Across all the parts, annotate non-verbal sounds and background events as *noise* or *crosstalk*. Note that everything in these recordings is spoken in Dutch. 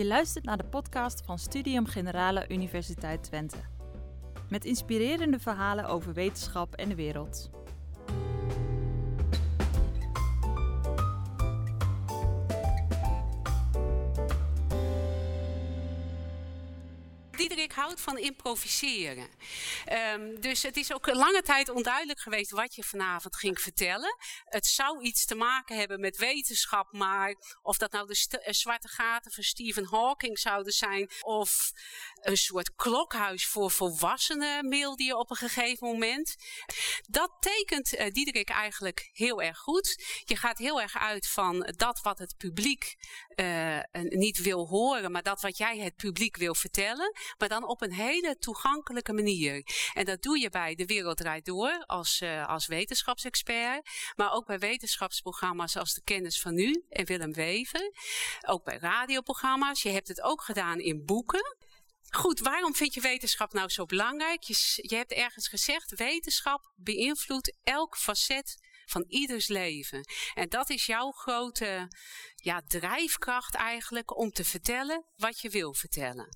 Je luistert naar de podcast van Studium Generale Universiteit Twente. Met inspirerende verhalen over wetenschap en de wereld. Houdt van improviseren. Um, dus het is ook een lange tijd onduidelijk geweest wat je vanavond ging vertellen. Het zou iets te maken hebben met wetenschap, maar of dat nou de zwarte gaten van Stephen Hawking zouden zijn, of een soort klokhuis voor volwassenen mailde je op een gegeven moment. Dat tekent uh, Diederik eigenlijk heel erg goed. Je gaat heel erg uit van dat wat het publiek uh, niet wil horen, maar dat wat jij het publiek wil vertellen. Maar dan op een hele toegankelijke manier. En dat doe je bij De Wereld Draait Door als, uh, als wetenschapsexpert. Maar ook bij wetenschapsprogramma's als De Kennis van Nu en Willem Wever. Ook bij radioprogramma's. Je hebt het ook gedaan in boeken. Goed, waarom vind je wetenschap nou zo belangrijk? Je, je hebt ergens gezegd, wetenschap beïnvloedt elk facet van ieders leven. En dat is jouw grote ja, drijfkracht eigenlijk om te vertellen wat je wil vertellen.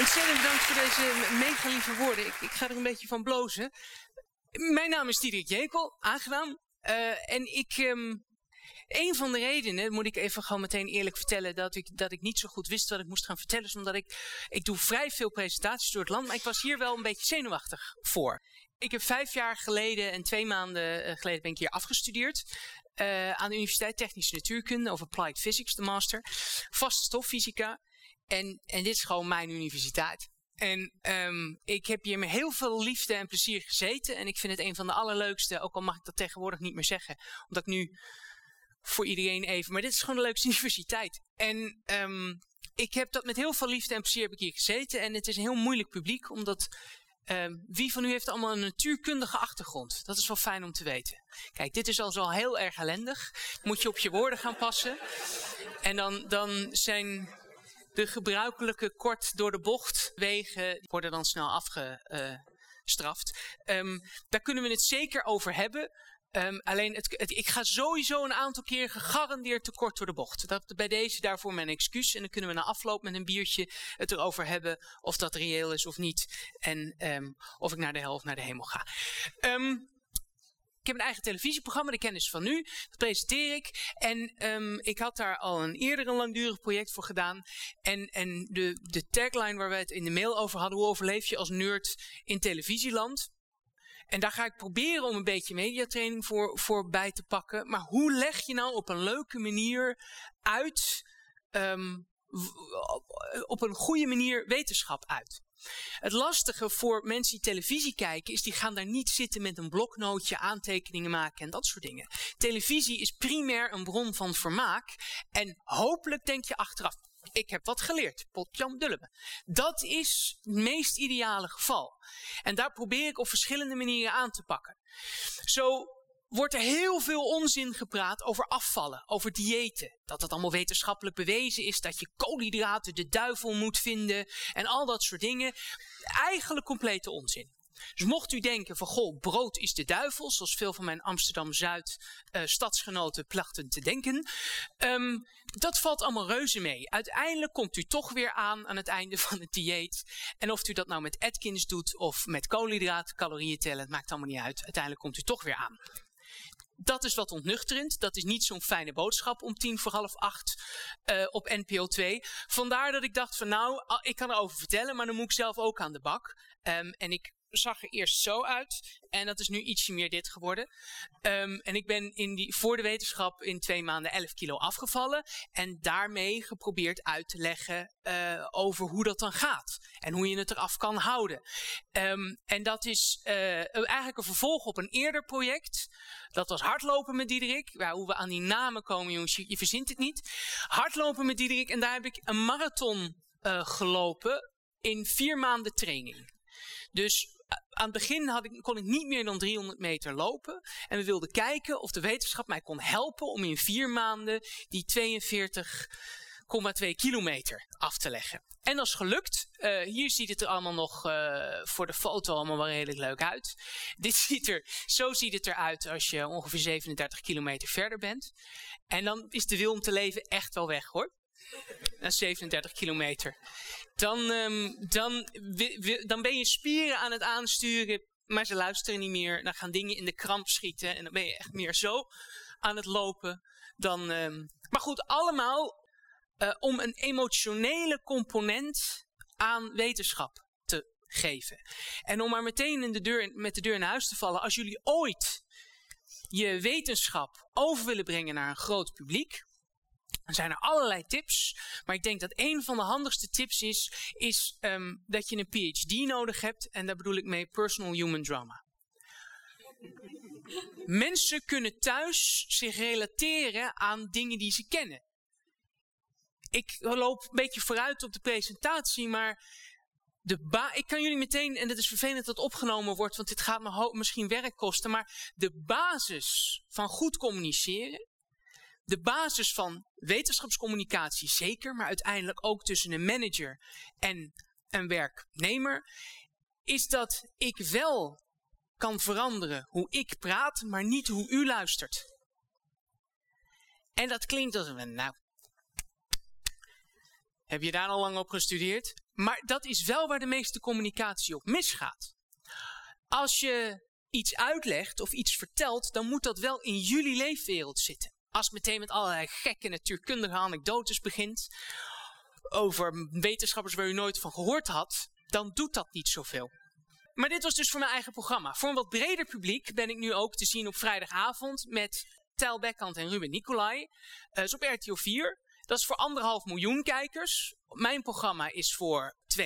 Ontzettend bedankt voor deze mega lieve woorden. Ik, ik, ga er een beetje van blozen. Mijn naam is Diederik Jekel, aangenaam. Uh, en ik, um, een van de redenen, moet ik even gewoon meteen eerlijk vertellen, dat ik, dat ik niet zo goed wist wat ik moest gaan vertellen, is omdat ik, ik doe vrij veel presentaties door het land, maar ik was hier wel een beetje zenuwachtig voor. Ik heb vijf jaar geleden en twee maanden eh, geleden ben ik hier afgestudeerd. Uh, aan de Universiteit Technische Natuurkunde over Applied Physics, de master. Vaste stoffysica. En, en dit is gewoon mijn universiteit. En um, ik heb hier met heel veel liefde en plezier gezeten. En ik vind het een van de allerleukste, ook al mag ik dat tegenwoordig niet meer zeggen. Omdat ik nu voor iedereen even. Maar dit is gewoon de leukste *laughs* universiteit. En um, ik heb dat met heel veel liefde en plezier heb ik hier gezeten. En het is een heel moeilijk publiek, omdat um, wie van u heeft allemaal een natuurkundige achtergrond? Dat is wel fijn om te weten. Kijk, dit is al zo heel erg ellendig. Moet je op je woorden gaan passen. En dan, dan zijn de gebruikelijke kort door de bocht wegen worden dan snel afgestraft. Um, daar kunnen we het zeker over hebben. Um, alleen, het, ik ga sowieso een aantal keer gegarandeerd te kort door de bocht. Dat, bij deze daarvoor mijn excuus. En dan kunnen we na afloop met een biertje het erover hebben of dat reëel is of niet. En um, of ik naar de helft naar de hemel ga. Heb een eigen televisieprogramma, De Kennis van Nu. Dat presenteer ik. En um, ik had daar al een eerder een langdurig project voor gedaan. En, en de, de tagline waar we het in de mail over hadden, hoe overleef je als nerd in televisieland? En daar ga ik proberen om een beetje mediatraining voor, voor bij te pakken. Maar hoe leg je nou op een leuke manier uit, um, op een goede manier wetenschap uit? Het lastige voor mensen die televisie kijken is die gaan daar niet zitten met een bloknootje, aantekeningen maken en dat soort dingen. Televisie is primair een bron van vermaak en hopelijk denk je achteraf, ik heb wat geleerd. Potjam dullebe. Dat is het meest ideale geval. En daar probeer ik op verschillende manieren aan te pakken. Zo wordt er heel veel onzin gepraat over afvallen, over diëten. Dat het allemaal wetenschappelijk bewezen is, dat je koolhydraten de duivel moet vinden en al dat soort dingen. Eigenlijk complete onzin. Dus mocht u denken van, goh, brood is de duivel, zoals veel van mijn Amsterdam-Zuid uh, stadsgenoten plachten te denken. Um, dat valt allemaal reuze mee. Uiteindelijk komt u toch weer aan aan het einde van het dieet. En of u dat nou met Atkins doet of met koolhydraten, calorieën tellen, het maakt allemaal niet uit. Uiteindelijk komt u toch weer aan. Dat is wat ontnuchterend. Dat is niet zo'n fijne boodschap om tien voor half acht uh, op NPO 2. Vandaar dat ik dacht van nou, ik kan erover vertellen, maar dan moet ik zelf ook aan de bak. Um, en ik zag er eerst zo uit. En dat is nu ietsje meer dit geworden. Um, en ik ben in die, voor de wetenschap in twee maanden 11 kilo afgevallen. En daarmee geprobeerd uit te leggen uh, over hoe dat dan gaat. En hoe je het eraf kan houden. Um, en dat is uh, eigenlijk een vervolg op een eerder project. Dat was hardlopen met Diederik. Ja, hoe we aan die namen komen, jongens, je, je verzint het niet. Hardlopen met Diederik. En daar heb ik een marathon uh, gelopen in vier maanden training. Dus aan het begin had ik, kon ik niet meer dan 300 meter lopen. En we wilden kijken of de wetenschap mij kon helpen om in vier maanden die 42,8 kilometer af te leggen. En dat is gelukt. Uh, hier ziet het er allemaal nog uh, voor de foto allemaal wel redelijk leuk uit. *laughs* Dit ziet er, zo ziet het eruit als je ongeveer 37 kilometer verder bent. En dan is de wil om te leven echt wel weg hoor. Na 37 kilometer. Dan, um, dan, dan ben je spieren aan het aansturen, maar ze luisteren niet meer. Dan gaan dingen in de kramp schieten en dan ben je echt meer zo aan het lopen. Dan, um, maar goed, allemaal uh, om een emotionele component aan wetenschap te geven. En om maar meteen in de deur, met de deur naar huis te vallen, als jullie ooit je wetenschap over willen brengen naar een groot publiek, dan zijn er allerlei tips. Maar ik denk dat een van de handigste tips is, is um, dat je een PhD nodig hebt. En daar bedoel ik mee personal human drama. Mensen kunnen thuis zich relateren aan dingen die ze kennen ik loop een beetje vooruit op de presentatie, maar de ik kan jullie meteen, en het is vervelend dat het opgenomen wordt, want dit gaat me misschien werk kosten, maar de basis van goed communiceren, de basis van wetenschapscommunicatie zeker, maar uiteindelijk ook tussen een manager en een werknemer, is dat ik wel kan veranderen hoe ik praat, maar niet hoe u luistert. En dat klinkt als een, nou, heb je daar al lang op gestudeerd? Maar dat is wel waar de meeste communicatie op misgaat. Als je iets uitlegt of iets vertelt, dan moet dat wel in jullie leefwereld zitten. Als meteen met allerlei gekke natuurkundige anekdotes begint, over wetenschappers waar u nooit van gehoord had, dan doet dat niet zoveel. Maar dit was dus voor mijn eigen programma. Voor een wat breder publiek ben ik nu ook te zien op vrijdagavond met Tel Bekkant en Ruben Nicolai. Uh, is op RTO 4. Dat is voor anderhalf miljoen kijkers. Mijn programma is voor 200.000,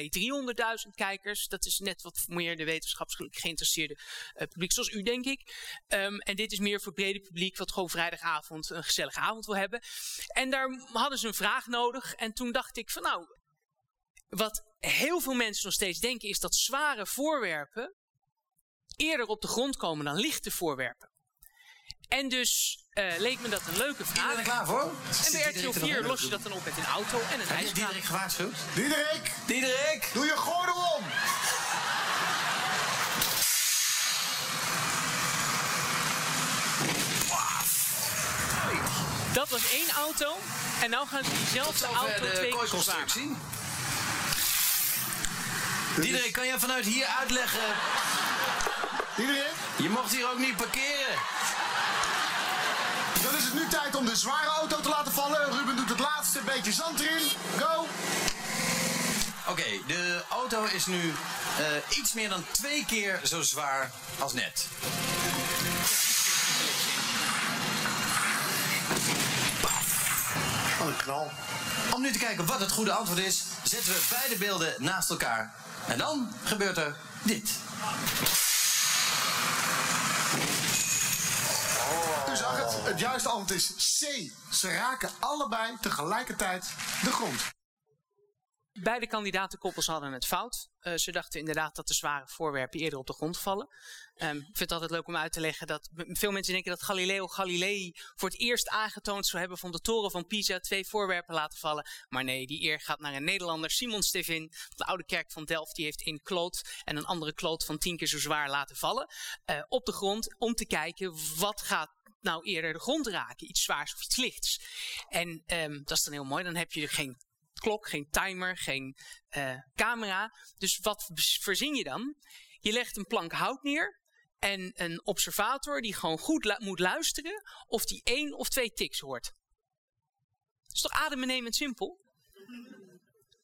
300.000 kijkers. Dat is net wat meer de wetenschappelijk geïnteresseerde uh, publiek, zoals u denk ik. Um, en dit is meer voor het brede publiek, wat gewoon vrijdagavond een gezellige avond wil hebben. En daar hadden ze een vraag nodig. En toen dacht ik van nou, wat heel veel mensen nog steeds denken is dat zware voorwerpen eerder op de grond komen dan lichte voorwerpen. En dus uh, leek me dat een leuke vraag. Ben je er klaar voor? En bij RTL 4 los je dat dan op met een auto en een ijskraan. Diederik gewaarschuwd? Diederik! Diederik! Doe je gordel om! Dat was één auto. En nu gaan ze diezelfde auto de twee keer constructie. Diederik, kan je vanuit hier uitleggen... Diederik? Je mocht hier ook niet parkeren. Dan is het nu tijd om de zware auto te laten vallen. Ruben doet het laatste beetje zand erin. Go! Oké, de auto is nu uh, iets meer dan twee keer zo zwaar als net. Wat een knal. Om nu te kijken wat het goede antwoord is, zetten we beide beelden naast elkaar. En dan gebeurt er dit. Het, juiste antwoord is C. Ze raken allebei tegelijkertijd de grond. Beide kandidatenkoppels hadden het fout. Uh, ze dachten inderdaad dat de zware voorwerpen eerder op de grond vallen. Um, ik vind het altijd leuk om uit te leggen dat veel mensen denken dat Galileo Galilei voor het eerst aangetoond zou hebben van de toren van Pisa twee voorwerpen laten vallen. Maar nee, die eer gaat naar een Nederlander, Simon Stevin. De oude kerk van Delft die heeft één kloot en een andere kloot van tien keer zo zwaar laten vallen uh, op de grond om te kijken wat gaat nou eerder de grond raken. Iets zwaars of iets lichts. En um, dat is dan heel mooi. Dan heb je geen klok, geen timer, geen uh, camera. Dus wat verzin je dan? Je legt een plank hout neer en een observator die gewoon goed moet luisteren of die één of twee tiks hoort. Is toch adembenemend simpel?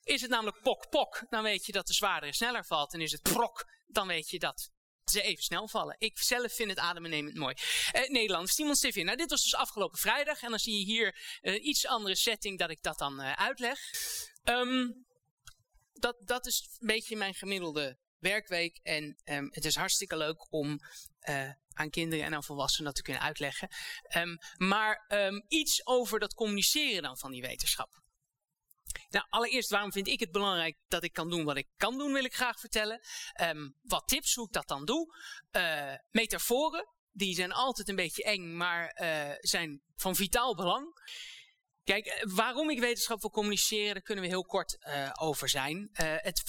Is het namelijk pok pok, dan weet je dat de zwaardere sneller valt. En is het prok, dan weet je dat ze even snel vallen. Ik zelf vind het adembenemend mooi. Uh, Nederland, Simon Stevin. Nou, dit was dus afgelopen vrijdag. En dan zie je hier uh, iets andere setting dat ik dat dan uh, uitleg. Um, dat, dat is een beetje mijn gemiddelde werkweek. En um, het is hartstikke leuk om aan kinderen en aan volwassenen dat te kunnen uitleggen. Um, maar iets over dat communiceren dan van die wetenschap. Nou, allereerst, waarom vind ik het belangrijk dat ik kan doen wat ik kan doen, wil ik graag vertellen. Um, wat tips, hoe ik dat dan doe. Uh, metaforen, die zijn altijd een beetje eng, maar uh, zijn van vitaal belang. Kijk, eh, waarom ik wetenschap wil communiceren, daar kunnen we heel kort uh, over zijn. Uh, het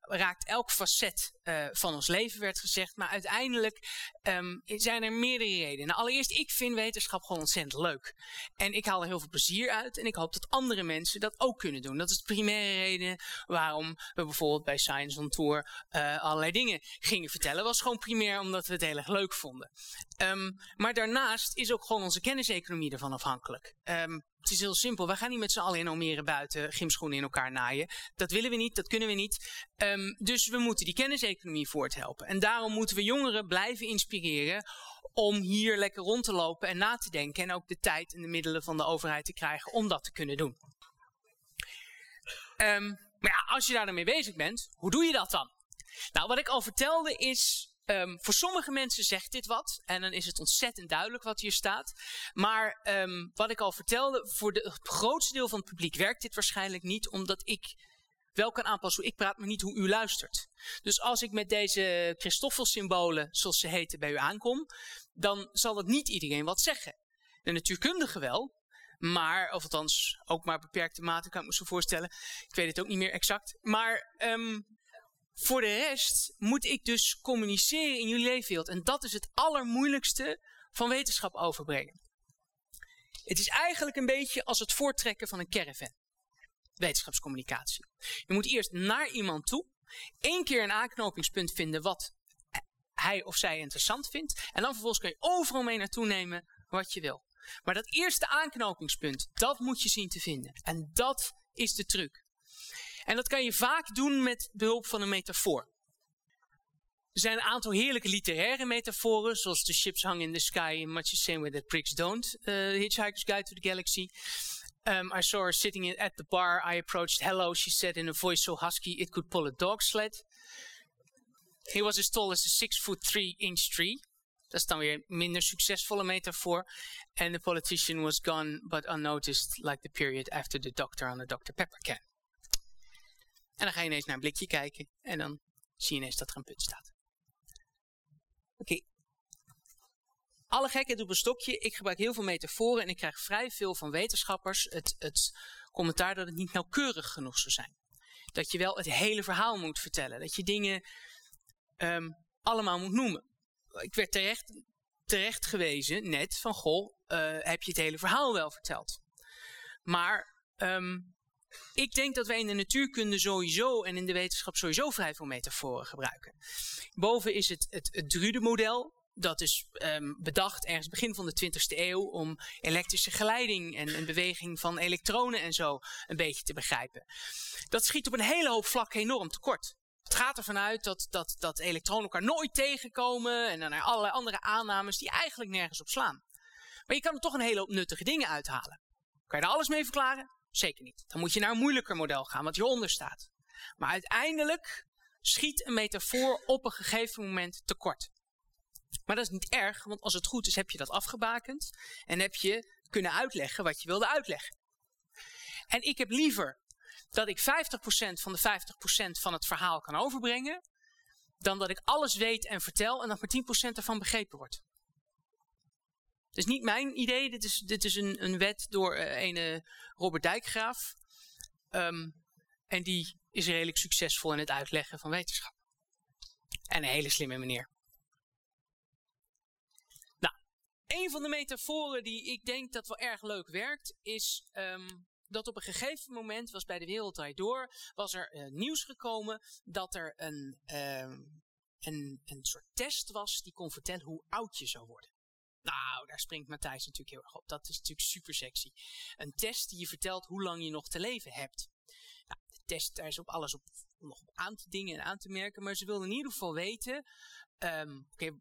raakt elk facet van ons leven, werd gezegd. Maar uiteindelijk um, zijn er meerdere redenen. Nou, allereerst, ik vind wetenschap gewoon ontzettend leuk. En ik haal er heel veel plezier uit. En ik hoop dat andere mensen dat ook kunnen doen. Dat is de primaire reden waarom we bijvoorbeeld bij Science on Tour allerlei dingen gingen vertellen. was gewoon primair omdat we het heel erg leuk vonden. Um, maar daarnaast is ook gewoon onze kenniseconomie ervan afhankelijk. Um, het is heel simpel. We gaan niet met z'n allen in Almere buiten gymschoenen in elkaar naaien. Dat willen we niet, dat kunnen we niet. Um, dus we moeten die kenniseconomie voorthelpen. En daarom moeten we jongeren blijven inspireren om hier lekker rond te lopen en na te denken. En ook de tijd en de middelen van de overheid te krijgen om dat te kunnen doen. Maar ja, als je daar dan mee bezig bent, hoe doe je dat dan? Nou, wat ik al vertelde is Um, voor sommige mensen zegt dit wat. En dan is het ontzettend duidelijk wat hier staat. Maar um, wat ik al vertelde, voor het grootste deel van het publiek werkt dit waarschijnlijk niet. Omdat ik wel kan aanpassen hoe ik praat, maar niet hoe u luistert. Dus als ik met deze Christoffel-symbolen, zoals ze heten, bij u aankom. Dan zal het niet iedereen wat zeggen. De natuurkundige wel. Maar, of althans ook maar beperkte mate kan ik me zo voorstellen. Ik weet het ook niet meer exact. Maar um, voor de rest moet ik dus communiceren in jullie leefwereld. En dat is het allermoeilijkste van wetenschap overbrengen. Het is eigenlijk een beetje als het voortrekken van een caravan. Wetenschapscommunicatie. Je moet eerst naar iemand toe, één keer een aanknopingspunt vinden wat hij of zij interessant vindt. En dan vervolgens kun je overal mee naartoe nemen wat je wil. Maar dat eerste aanknopingspunt, dat moet je zien te vinden. En dat is de truc. En dat kan je vaak doen met behulp van een metafoor. Er zijn een aantal heerlijke literaire metaforen, zoals The Ships Hung in the Sky Much the Same Way That Pricks Don't, uh, Hitchhiker's Guide to the Galaxy. Um, I saw her sitting at the bar. I approached. Hello, she said in a voice so husky it could pull a dog sled. He was as tall as a six foot three inch tree. Dat is dan weer een minder succesvolle metafoor. And the politician was gone but unnoticed like the period after the doctor on a Dr. Pepper can. En dan ga je ineens naar een blikje kijken en dan zie je ineens dat er een punt staat. Oké. Alle gekheid op een stokje. Ik gebruik heel veel metaforen en ik krijg vrij veel van wetenschappers het, het commentaar dat het niet nauwkeurig genoeg zou zijn. Dat je wel het hele verhaal moet vertellen. Dat je dingen um, allemaal moet noemen. Ik werd terecht, terecht gewezen net van, goh, uh, heb je het hele verhaal wel verteld? Maar um, ik denk dat wij in de natuurkunde sowieso en in de wetenschap sowieso vrij veel metaforen gebruiken. Boven is het, het, Drude-model. Dat is um, bedacht ergens begin van de 20e eeuw om elektrische geleiding en, en beweging van elektronen en zo een beetje te begrijpen. Dat schiet op een hele hoop vlakken enorm tekort. Het gaat ervan uit dat, dat, dat elektronen elkaar nooit tegenkomen en dan er allerlei andere aannames die eigenlijk nergens op slaan. Maar je kan er toch een hele hoop nuttige dingen uithalen. Kan je er alles mee verklaren? Zeker niet. Dan moet je naar een moeilijker model gaan, wat hieronder staat. Maar uiteindelijk schiet een metafoor op een gegeven moment tekort. Maar dat is niet erg, want als het goed is heb je dat afgebakend en heb je kunnen uitleggen wat je wilde uitleggen. En ik heb liever dat ik 50% van de 50% van het verhaal kan overbrengen, dan dat ik alles weet en vertel en dat maar 10% ervan begrepen wordt. Het is niet mijn idee. Dit is, dit is een, een wet door uh, een Robert Dijkgraaf. Um, en die is redelijk succesvol in het uitleggen van wetenschap. En een hele slimme meneer. Nou, een van de metaforen die ik denk dat wel erg leuk werkt, is um, dat op een gegeven moment was bij de Wereldrijd Door, was er uh, nieuws gekomen dat er een, um, een, een soort test was die kon vertellen hoe oud je zou worden. Nou, daar springt Matthijs natuurlijk heel erg op. Dat is natuurlijk super sexy. Een test die je vertelt hoe lang je nog te leven hebt. Nou, de test, daar is op alles op, nog op aan te dingen en aan te merken. Maar ze wilden in ieder geval weten, um, oké,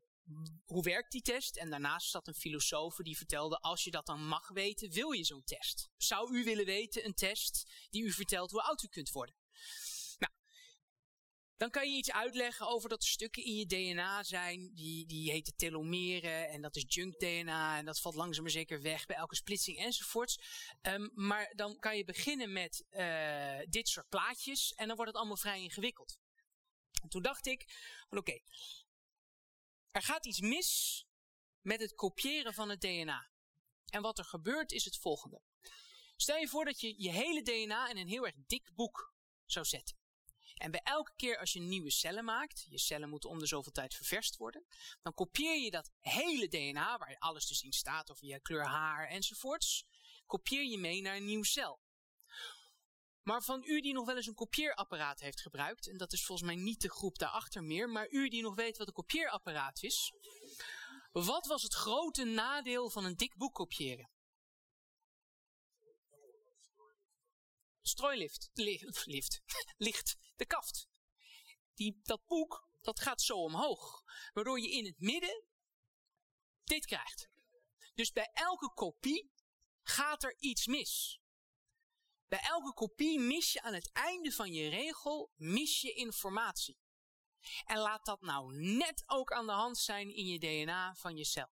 hoe werkt die test? En daarnaast zat een filosoof die vertelde, als je dat dan mag weten, wil je zo'n test? Zou u willen weten, een test die u vertelt hoe oud u kunt worden? Dan kan je iets uitleggen over dat er stukken in je DNA zijn, die, die heten telomeren en dat is junk DNA en dat valt langzaam maar zeker weg bij elke splitsing enzovoorts. Um, maar dan kan je beginnen met uh, dit soort plaatjes en dan wordt het allemaal vrij ingewikkeld. En toen dacht ik, oké, okay, er gaat iets mis met het kopiëren van het DNA. En wat er gebeurt is het volgende. Stel je voor dat je je hele DNA in een heel erg dik boek zou zetten. En bij elke keer als je nieuwe cellen maakt, je cellen moeten om de zoveel tijd ververst worden, dan kopieer je dat hele DNA, waar alles dus in staat over je kleur haar enzovoorts, kopieer je mee naar een nieuwe cel. Maar van u die nog wel eens een kopieerapparaat heeft gebruikt, en dat is volgens mij niet de groep daarachter meer, maar u die nog weet wat een kopieerapparaat is, wat was het grote nadeel van een dik boek kopiëren? Strooilift, *laughs* lift, lift, *laughs* licht, de kaft. Die, dat boek, dat gaat zo omhoog, waardoor je in het midden dit krijgt. Dus bij elke kopie gaat er iets mis. Bij elke kopie mis je aan het einde van je regel mis je informatie. En laat dat nou net ook aan de hand zijn in je DNA van je cel.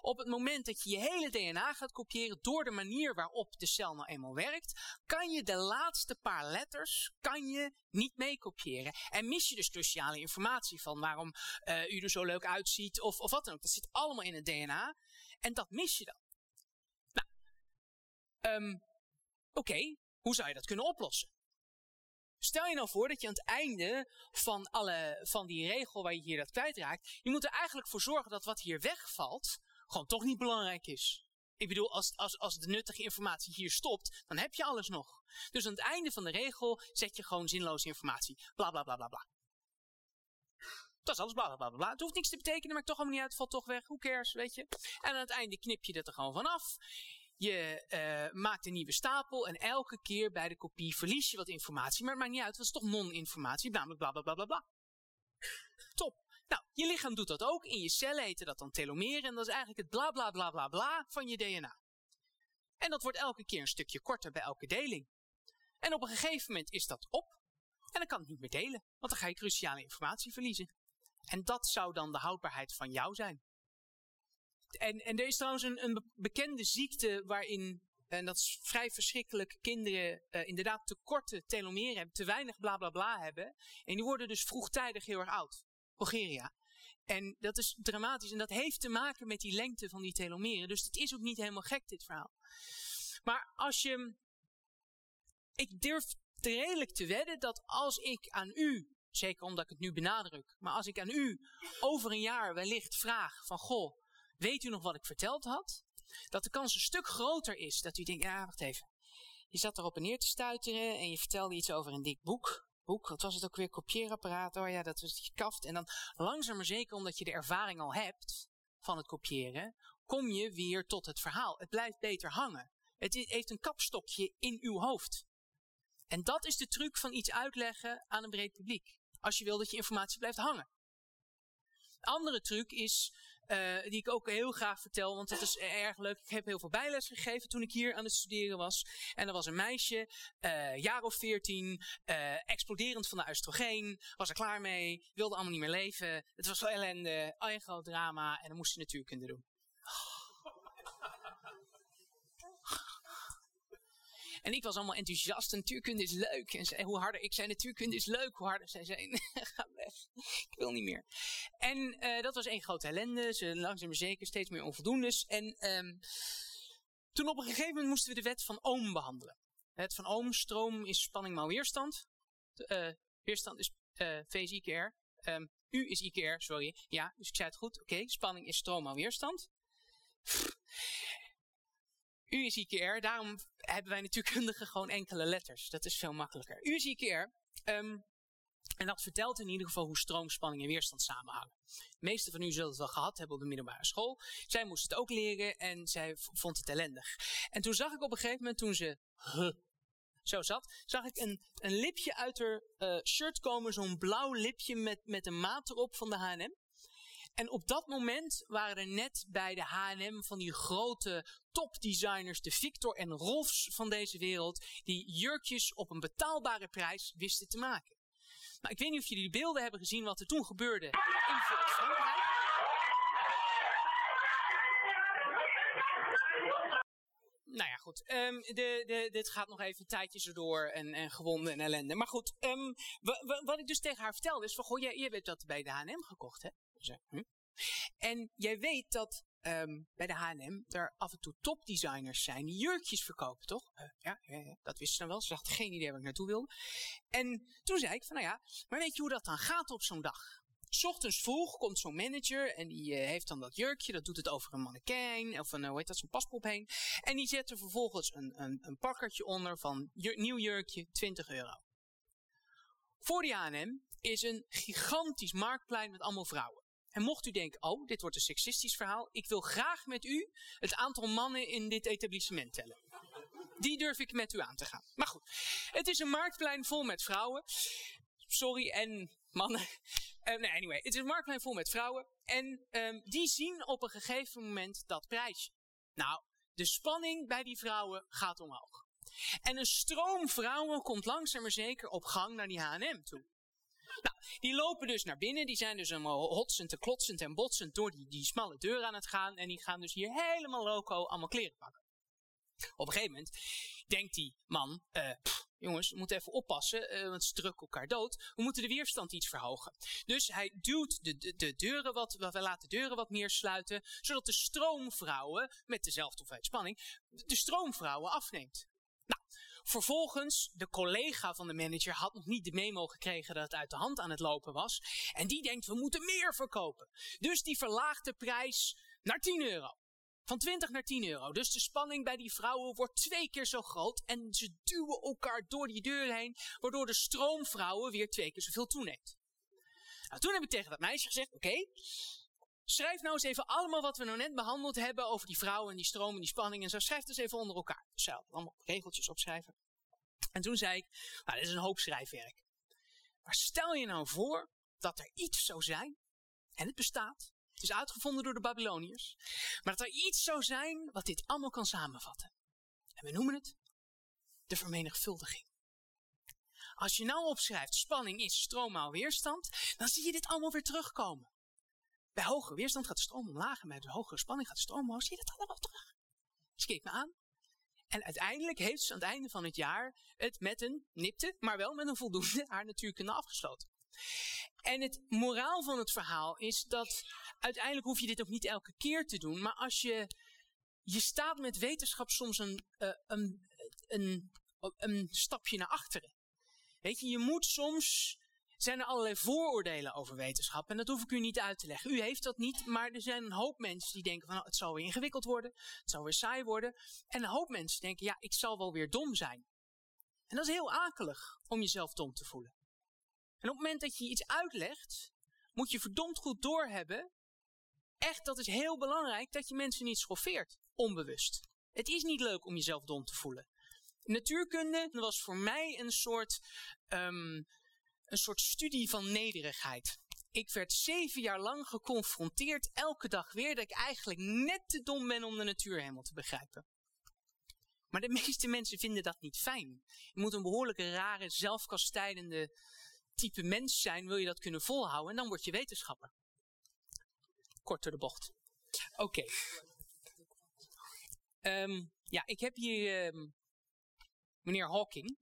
Op het moment dat je je hele DNA gaat kopiëren door de manier waarop de cel nou eenmaal werkt, kan je de laatste paar letters kan je niet mee kopiëren. En mis je dus cruciale informatie van waarom uh, u er zo leuk uitziet of, of wat dan ook. Dat zit allemaal in het DNA en dat mis je dan. Nou, um, oké, hoe zou je dat kunnen oplossen? Stel je nou voor dat je aan het einde van, alle, van die regel waar je hier dat kwijtraakt, je moet er eigenlijk voor zorgen dat wat hier wegvalt, gewoon toch niet belangrijk is. Ik bedoel, als, als, als de nuttige informatie hier stopt, dan heb je alles nog. Dus aan het einde van de regel zet je gewoon zinloze informatie. Bla bla bla bla bla. Dat is alles, bla bla bla bla. Het hoeft niks te betekenen, maar toch allemaal niet uit. Het valt toch weg. Who cares, weet je. En aan het einde knip je dat er gewoon vanaf. Je uh, maakt een nieuwe stapel en elke keer bij de kopie verlies je wat informatie. Maar het maakt niet uit, dat is toch non-informatie, namelijk bla bla bla bla bla. Top. Nou, je lichaam doet dat ook. In je cellen heten dat dan telomeren. En dat is eigenlijk het bla bla bla bla bla van je DNA. En dat wordt elke keer een stukje korter bij elke deling. En op een gegeven moment is dat op. En dan kan het niet meer delen. Want dan ga je cruciale informatie verliezen. En dat zou dan de houdbaarheid van jou zijn. En, en er is trouwens een, een bekende ziekte waarin, en dat is vrij verschrikkelijk, kinderen uh, inderdaad te korte telomeren hebben, te weinig bla bla bla hebben. En die worden dus vroegtijdig heel erg oud. Progeria. En dat is dramatisch. En dat heeft te maken met die lengte van die telomeren. Dus het is ook niet helemaal gek, dit verhaal. Maar als je. Ik durf redelijk te wedden dat als ik aan u, zeker omdat ik het nu benadruk, maar als ik aan u over een jaar wellicht vraag van goh, weet u nog wat ik verteld had? Dat de kans een stuk groter is dat u denkt, ja, wacht even. Je zat erop en neer te stuiteren en je vertelde iets over een dik boek. Boek, wat was het ook weer? Kopieerapparaat. Oh ja, dat was gekaft. En dan langzaam maar zeker, omdat je de ervaring al hebt van het kopiëren, kom je weer tot het verhaal. Het blijft beter hangen. Het heeft een kapstokje in uw hoofd. En dat is de truc van iets uitleggen aan een breed publiek. Als je wil dat je informatie blijft hangen. andere truc is uh, die ik ook heel graag vertel, want het is erg leuk. Ik heb heel veel bijles gegeven toen ik hier aan het studeren was. En er was een meisje, uh, jaar of veertien, uh, exploderend van de oestrogeen, was er klaar mee, wilde allemaal niet meer leven. Het was wel ellende, een groot drama en dan moest je natuurkunde doen. En ik was allemaal enthousiast. Natuurkunde is leuk. En hoe harder ik zei natuurkunde is leuk, hoe harder zij zei, *laughs* ga weg. Ik wil niet meer. En uh, dat was één grote ellende. Ze langzaam maar zeker steeds meer onvoldoendes. En um, toen op een gegeven moment moesten we de wet van Ohm behandelen. De wet van Ohm, stroom is spanning maal weerstand. Uh, weerstand is uh, V is IKR. Um, U is IKR, sorry. Ja, dus ik zei het goed. Oké, spanning is stroom maal weerstand. U is IKR, daarom hebben wij natuurkundigen gewoon enkele letters. Dat is veel makkelijker. U is IKR, um, en dat vertelt in ieder geval hoe stroom, spanning en weerstand samenhangen. De meeste van u zullen het wel gehad hebben op de middelbare school. Zij moest het ook leren en zij vond het ellendig. En toen zag ik op een gegeven moment, toen ze huh, zo zat, zag ik een, een lipje uit haar uh, shirt komen. Zo'n blauw lipje met, met een maat erop van de H&M. En op dat moment waren er net bij de H&M van die grote topdesigners, de Victor en Rolfs van deze wereld, die jurkjes op een betaalbare prijs wisten te maken. Nou, ik weet niet of jullie de beelden hebben gezien wat er toen gebeurde in Frankrijk. Nou ja, goed. Um, de, de, dit gaat nog even tijdjes erdoor en, en gewonden en ellende. Maar goed, um, wat ik dus tegen haar vertelde is van, goh, jij, jij hebt dat bij de H&M gekocht, hè? Hm? En jij weet dat ehm, bij de H&M er af en toe topdesigners zijn die jurkjes verkopen, toch? Uh, ja, dat wisten ze dan wel. Ze dachten geen idee waar ik naartoe wilde. En toen zei ik van, nou ja, maar weet je hoe dat dan gaat op zo'n dag? Ochtends vroeg komt zo'n manager en die uh, heeft dan dat jurkje, dat doet het over een mannequin of een, uh, hoe heet dat, zo'n paspop heen. En die zet er vervolgens een, een, een pakkertje onder van nieuw jurkje, 20 euro. Voor die H&M is een gigantisch marktplein met allemaal vrouwen. En mocht u denken, oh, dit wordt een seksistisch verhaal, ik wil graag met u het aantal mannen in dit etablissement tellen. Die durf ik met u aan te gaan. Maar goed, het is een marktplein vol met vrouwen. Sorry, en mannen. Uh, nee, anyway, het is een marktplein vol met vrouwen. En um, die zien op een gegeven moment dat prijsje. Nou, de spanning bij die vrouwen gaat omhoog. En een stroom vrouwen komt langzaam maar zeker op gang naar die H&M toe. Nou, die lopen dus naar binnen. Die zijn dus allemaal hotsend en klotsend en botsend door die, die smalle deur aan het gaan. En die gaan dus hier helemaal loco allemaal kleren pakken. Op een gegeven moment denkt die man, pff, jongens, we moeten even oppassen, uh, want ze drukken elkaar dood. We moeten de weerstand iets verhogen. Dus hij duwt de, de, de deuren wat, we laten de deuren wat meer sluiten, zodat de stroomvrouwen, met dezelfde hoeveelheid spanning, de stroomvrouwen afneemt. Vervolgens, de collega van de manager had nog niet de memo gekregen dat het uit de hand aan het lopen was. En die denkt, we moeten meer verkopen. Dus die verlaagt de prijs naar 10 euro. Van 20 naar 10 euro. Dus de spanning bij die vrouwen wordt twee keer zo groot. En ze duwen elkaar door die deur heen. Waardoor de stroomvrouwen weer twee keer zoveel toeneemt. Nou, toen heb ik tegen dat meisje gezegd, oké. Schrijf nou eens even allemaal wat we nou net behandeld hebben over die vrouwen en die stroom en die spanning en zo. Schrijf het even onder elkaar. Dus zij allemaal regeltjes opschrijven. En toen zei ik, nou, dit is een hoop schrijfwerk. Maar stel je nou voor dat er iets zou zijn, en het bestaat, het is uitgevonden door de Babyloniërs, maar dat er iets zou zijn wat dit allemaal kan samenvatten. En we noemen het de vermenigvuldiging. Als je nou opschrijft, spanning is stroommaal weerstand, dan zie je dit allemaal weer terugkomen. Bij hogere weerstand gaat de stroom omlaag en bij de hogere spanning gaat de stroom omhoog. Zie je dat allemaal terug? Dus keek me aan. En uiteindelijk heeft ze aan het einde van het jaar het met een nipte, maar wel met een voldoende haar natuurkunde afgesloten. En het moraal van het verhaal is dat uiteindelijk hoef je dit ook niet elke keer te doen, maar als je, je staat met wetenschap soms een, uh, een, een, een stapje naar achteren. Weet je, je moet soms zijn er allerlei vooroordelen over wetenschap. En dat hoef ik u niet uit te leggen. U heeft dat niet, maar er zijn een hoop mensen die denken van nou, het zal weer ingewikkeld worden. Het zal weer saai worden. En een hoop mensen denken ja, ik zal wel weer dom zijn. En dat is heel akelig om jezelf dom te voelen. En op het moment dat je iets uitlegt, moet je verdomd goed doorhebben. Echt, dat is heel belangrijk dat je mensen niet schoffeert, onbewust. Het is niet leuk om jezelf dom te voelen. Natuurkunde was voor mij een soort um, een soort studie van nederigheid. Ik werd zeven jaar lang geconfronteerd, elke dag weer, dat ik eigenlijk net te dom ben om de natuur helemaal te begrijpen. Maar de *laughs* meeste mensen vinden dat niet fijn. Je moet een behoorlijke rare, zelfkastijdende type mens zijn, wil je dat kunnen volhouden, en dan word je wetenschapper. Kort de bocht. Oké. Um, ja, ik heb hier um, meneer Hawking.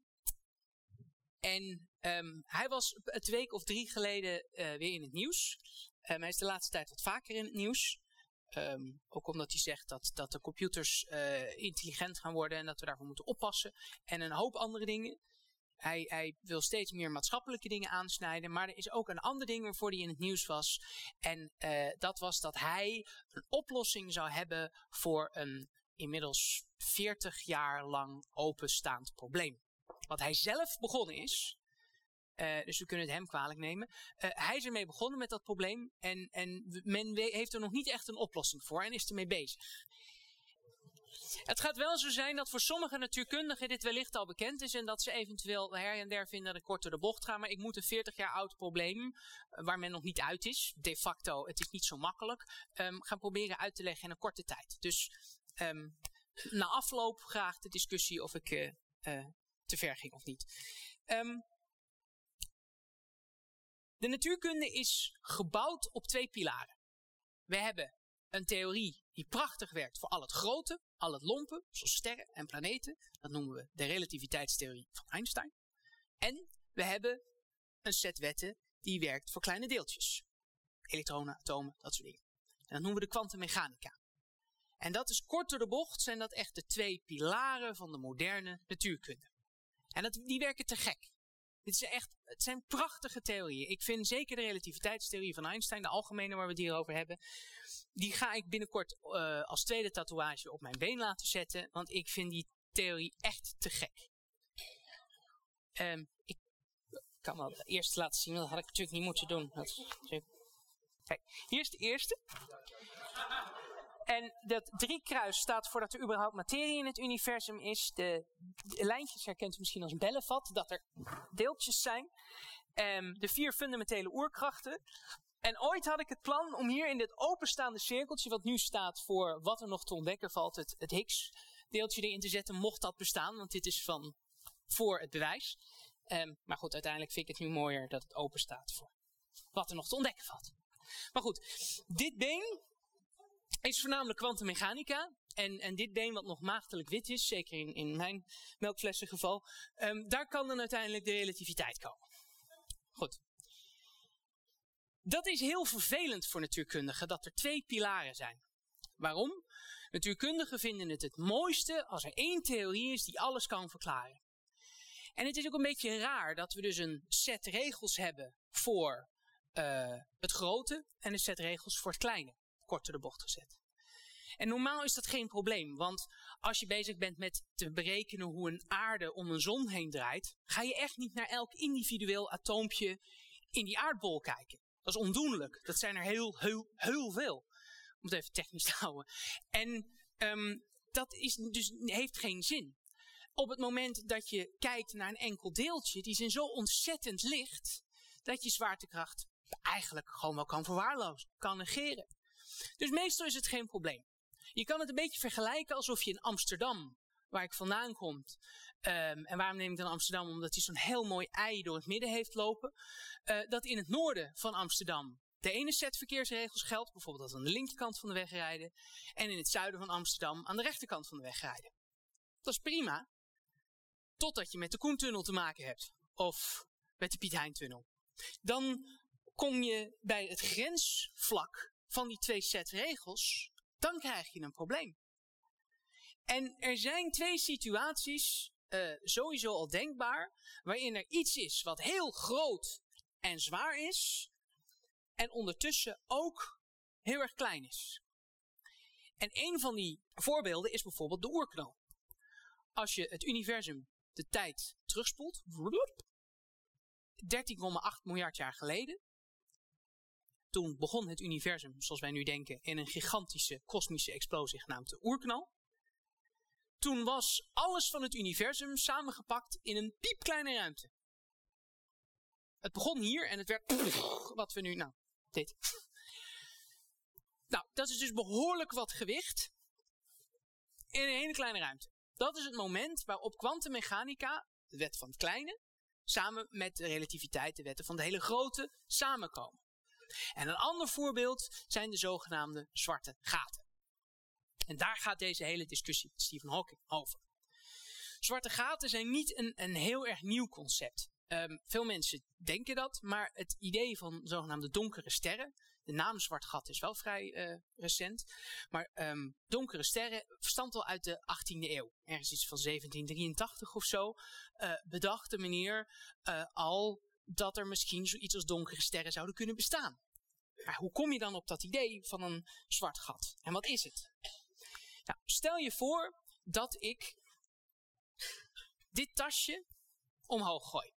En um, hij was twee week of drie geleden uh, weer in het nieuws. Um, hij is de laatste tijd wat vaker in het nieuws. Um, ook omdat hij zegt dat, dat de computers uh, intelligent gaan worden en dat we daarvoor moeten oppassen. En een hoop andere dingen. Hij, hij, wil steeds meer maatschappelijke dingen aansnijden. Maar er is ook een ander ding waarvoor hij in het nieuws was. En uh, dat was dat hij een oplossing zou hebben voor een inmiddels 40 jaar lang openstaand probleem. Wat hij zelf begonnen is. Uh, dus we kunnen het hem kwalijk nemen. Uh, hij is ermee begonnen met dat probleem. En, en men heeft er nog niet echt een oplossing voor en is ermee bezig. Het gaat wel zo zijn dat voor sommige natuurkundigen dit wellicht al bekend is. En dat ze eventueel her en der vinden dat ik kort door de bocht ga. Maar ik moet een 40 jaar oud probleem, waar men nog niet uit is. De facto, het is niet zo makkelijk. Um, gaan proberen uit te leggen in een korte tijd. Dus um, na afloop graag de discussie of ik te ver ging of niet. Um, de natuurkunde is gebouwd op twee pilaren. We hebben een theorie die prachtig werkt voor al het grote, al het lompe, zoals sterren en planeten. Dat noemen we de relativiteitstheorie van Einstein. En we hebben een set wetten die werkt voor kleine deeltjes. Elektronen, atomen, dat soort dingen. En dat noemen we de kwantummechanica. En dat is kort door de bocht, zijn dat echt de twee pilaren van de moderne natuurkunde. En dat, die werken te gek. Dit is echt, het zijn prachtige theorieën. Ik vind zeker de relativiteitstheorie van Einstein, de algemene waar we het hier over hebben, die ga ik binnenkort uh, als tweede tatoeage op mijn been laten zetten, want ik vind die theorie echt te gek. Um, ik kan wel de eerste laten zien, dat had ik natuurlijk niet moeten doen. Kijk, hier is de eerste. En dat driekruis staat voor dat er überhaupt materie in het universum is. De, lijntjes herkent u misschien als bellenvat, dat er deeltjes zijn. Um, de vier fundamentele oerkrachten. En ooit had ik het plan om hier in dit openstaande cirkeltje, wat nu staat voor wat er nog te ontdekken valt, het, Higgs-deeltje erin te zetten, mocht dat bestaan, want dit is van voor het bewijs. Um, maar goed, uiteindelijk vind ik het nu mooier dat het open staat voor wat er nog te ontdekken valt. Maar goed, dit been is voornamelijk kwantummechanica. En, en dit been wat nog maagdelijk wit is, zeker in, in mijn melkflessengeval, um, daar kan dan uiteindelijk de relativiteit komen. Goed. Dat is heel vervelend voor natuurkundigen, dat er twee pilaren zijn. Waarom? Natuurkundigen vinden het het mooiste als er één theorie is die alles kan verklaren. En het is ook een beetje raar dat we dus een set regels hebben voor uh, het grote en een set regels voor het kleine korter de bocht gezet. En normaal is dat geen probleem, want als je bezig bent met te berekenen hoe een aarde om een zon heen draait, ga je echt niet naar elk individueel atoompje in die aardbol kijken. Dat is ondoenlijk. Dat zijn er heel, heel, heel veel. Om het even technisch te houden. En um, dat is dus, heeft geen zin. Op het moment dat je kijkt naar een enkel deeltje, die zijn zo ontzettend licht, dat je zwaartekracht eigenlijk gewoon wel kan verwaarlozen, kan negeren. Dus meestal is het geen probleem. Je kan het een beetje vergelijken alsof je in Amsterdam, waar ik vandaan kom, um, en waarom neem ik dan Amsterdam? Omdat hij zo'n heel mooi ei door het midden heeft lopen. Uh, dat in het noorden van Amsterdam de ene set verkeersregels geldt, bijvoorbeeld dat we aan de linkerkant van de weg rijden, en in het zuiden van Amsterdam aan de rechterkant van de weg rijden. Dat is prima, totdat je met de Koentunnel te maken hebt, of met de Piet Heintunnel. Dan kom je bij het grensvlak van die twee set regels, dan krijg je een probleem. En er zijn twee situaties uh, sowieso al denkbaar, waarin er iets is wat heel groot en zwaar is, en ondertussen ook heel erg klein is. En een van die voorbeelden is bijvoorbeeld de oerknal. Als je het universum de tijd terugspoelt, 13,8 miljard jaar geleden, toen begon het universum, zoals wij nu denken, in een gigantische kosmische explosie genaamd de oerknal. Toen was alles van het universum samengepakt in een piepkleine ruimte. Het begon hier en het werd *clicks tongue* wat we nu, nou, dit. Nou, dat is dus behoorlijk wat gewicht in een hele kleine ruimte. Dat is het moment waarop kwantummechanica, de wet van het kleine, samen met de relativiteit, de wetten van de hele grote, samenkomen. En een ander voorbeeld zijn de zogenaamde zwarte gaten. En daar gaat deze hele discussie met Stephen Hawking over. Zwarte gaten zijn niet een, een heel erg nieuw concept. Um, veel mensen denken dat, maar het idee van zogenaamde donkere sterren, de naam zwart gat is wel vrij uh, recent, maar um, donkere sterren stamt al uit de 18e eeuw. Ergens iets van 1783 of zo, uh, bedacht de meneer uh, al dat er misschien zoiets als donkere sterren zouden kunnen bestaan. Maar hoe kom je dan op dat idee van een zwart gat? En wat is het? Nou, stel je voor dat ik dit tasje omhoog gooi.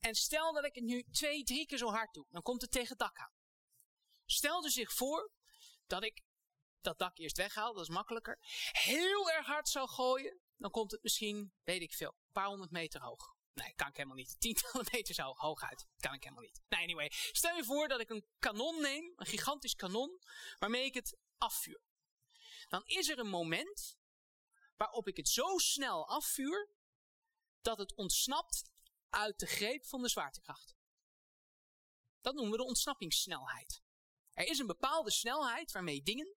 En stel dat ik het nu twee, drie keer zo hard doe, dan komt het tegen het dak aan. Stel zich voor dat ik dat dak eerst weghaal, dat is makkelijker, heel erg hard zou gooien, dan komt het misschien, weet ik veel, paar honderd meter hoog. Nee, kan ik helemaal niet. *laughs* Tientallen meters hoog, hooguit. Kan ik helemaal niet. Nee, anyway. Stel je voor dat ik een kanon neem, een gigantisch kanon, waarmee ik het afvuur. Dan is er een moment waarop ik het zo snel afvuur, dat het ontsnapt uit de greep van de zwaartekracht. Dat noemen we de ontsnappingssnelheid. Er is een bepaalde snelheid waarmee dingen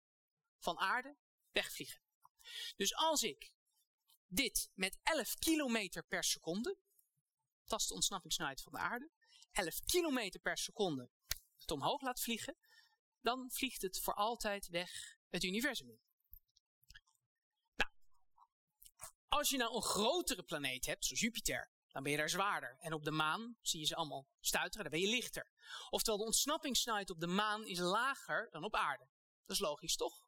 van aarde wegvliegen. Dus als ik dit met 11 kilometer per seconde, dat is de ontsnappingssnelheid van de aarde, 11 kilometer per seconde het omhoog laat vliegen, dan vliegt het voor altijd weg het universum in. Nou, als je nou een grotere planeet hebt, zoals Jupiter, dan ben je daar zwaarder. En op de maan zie je ze allemaal stuiteren, dan ben je lichter. Oftewel, de ontsnappingssnelheid op de maan is lager dan op aarde. Dat is logisch, toch?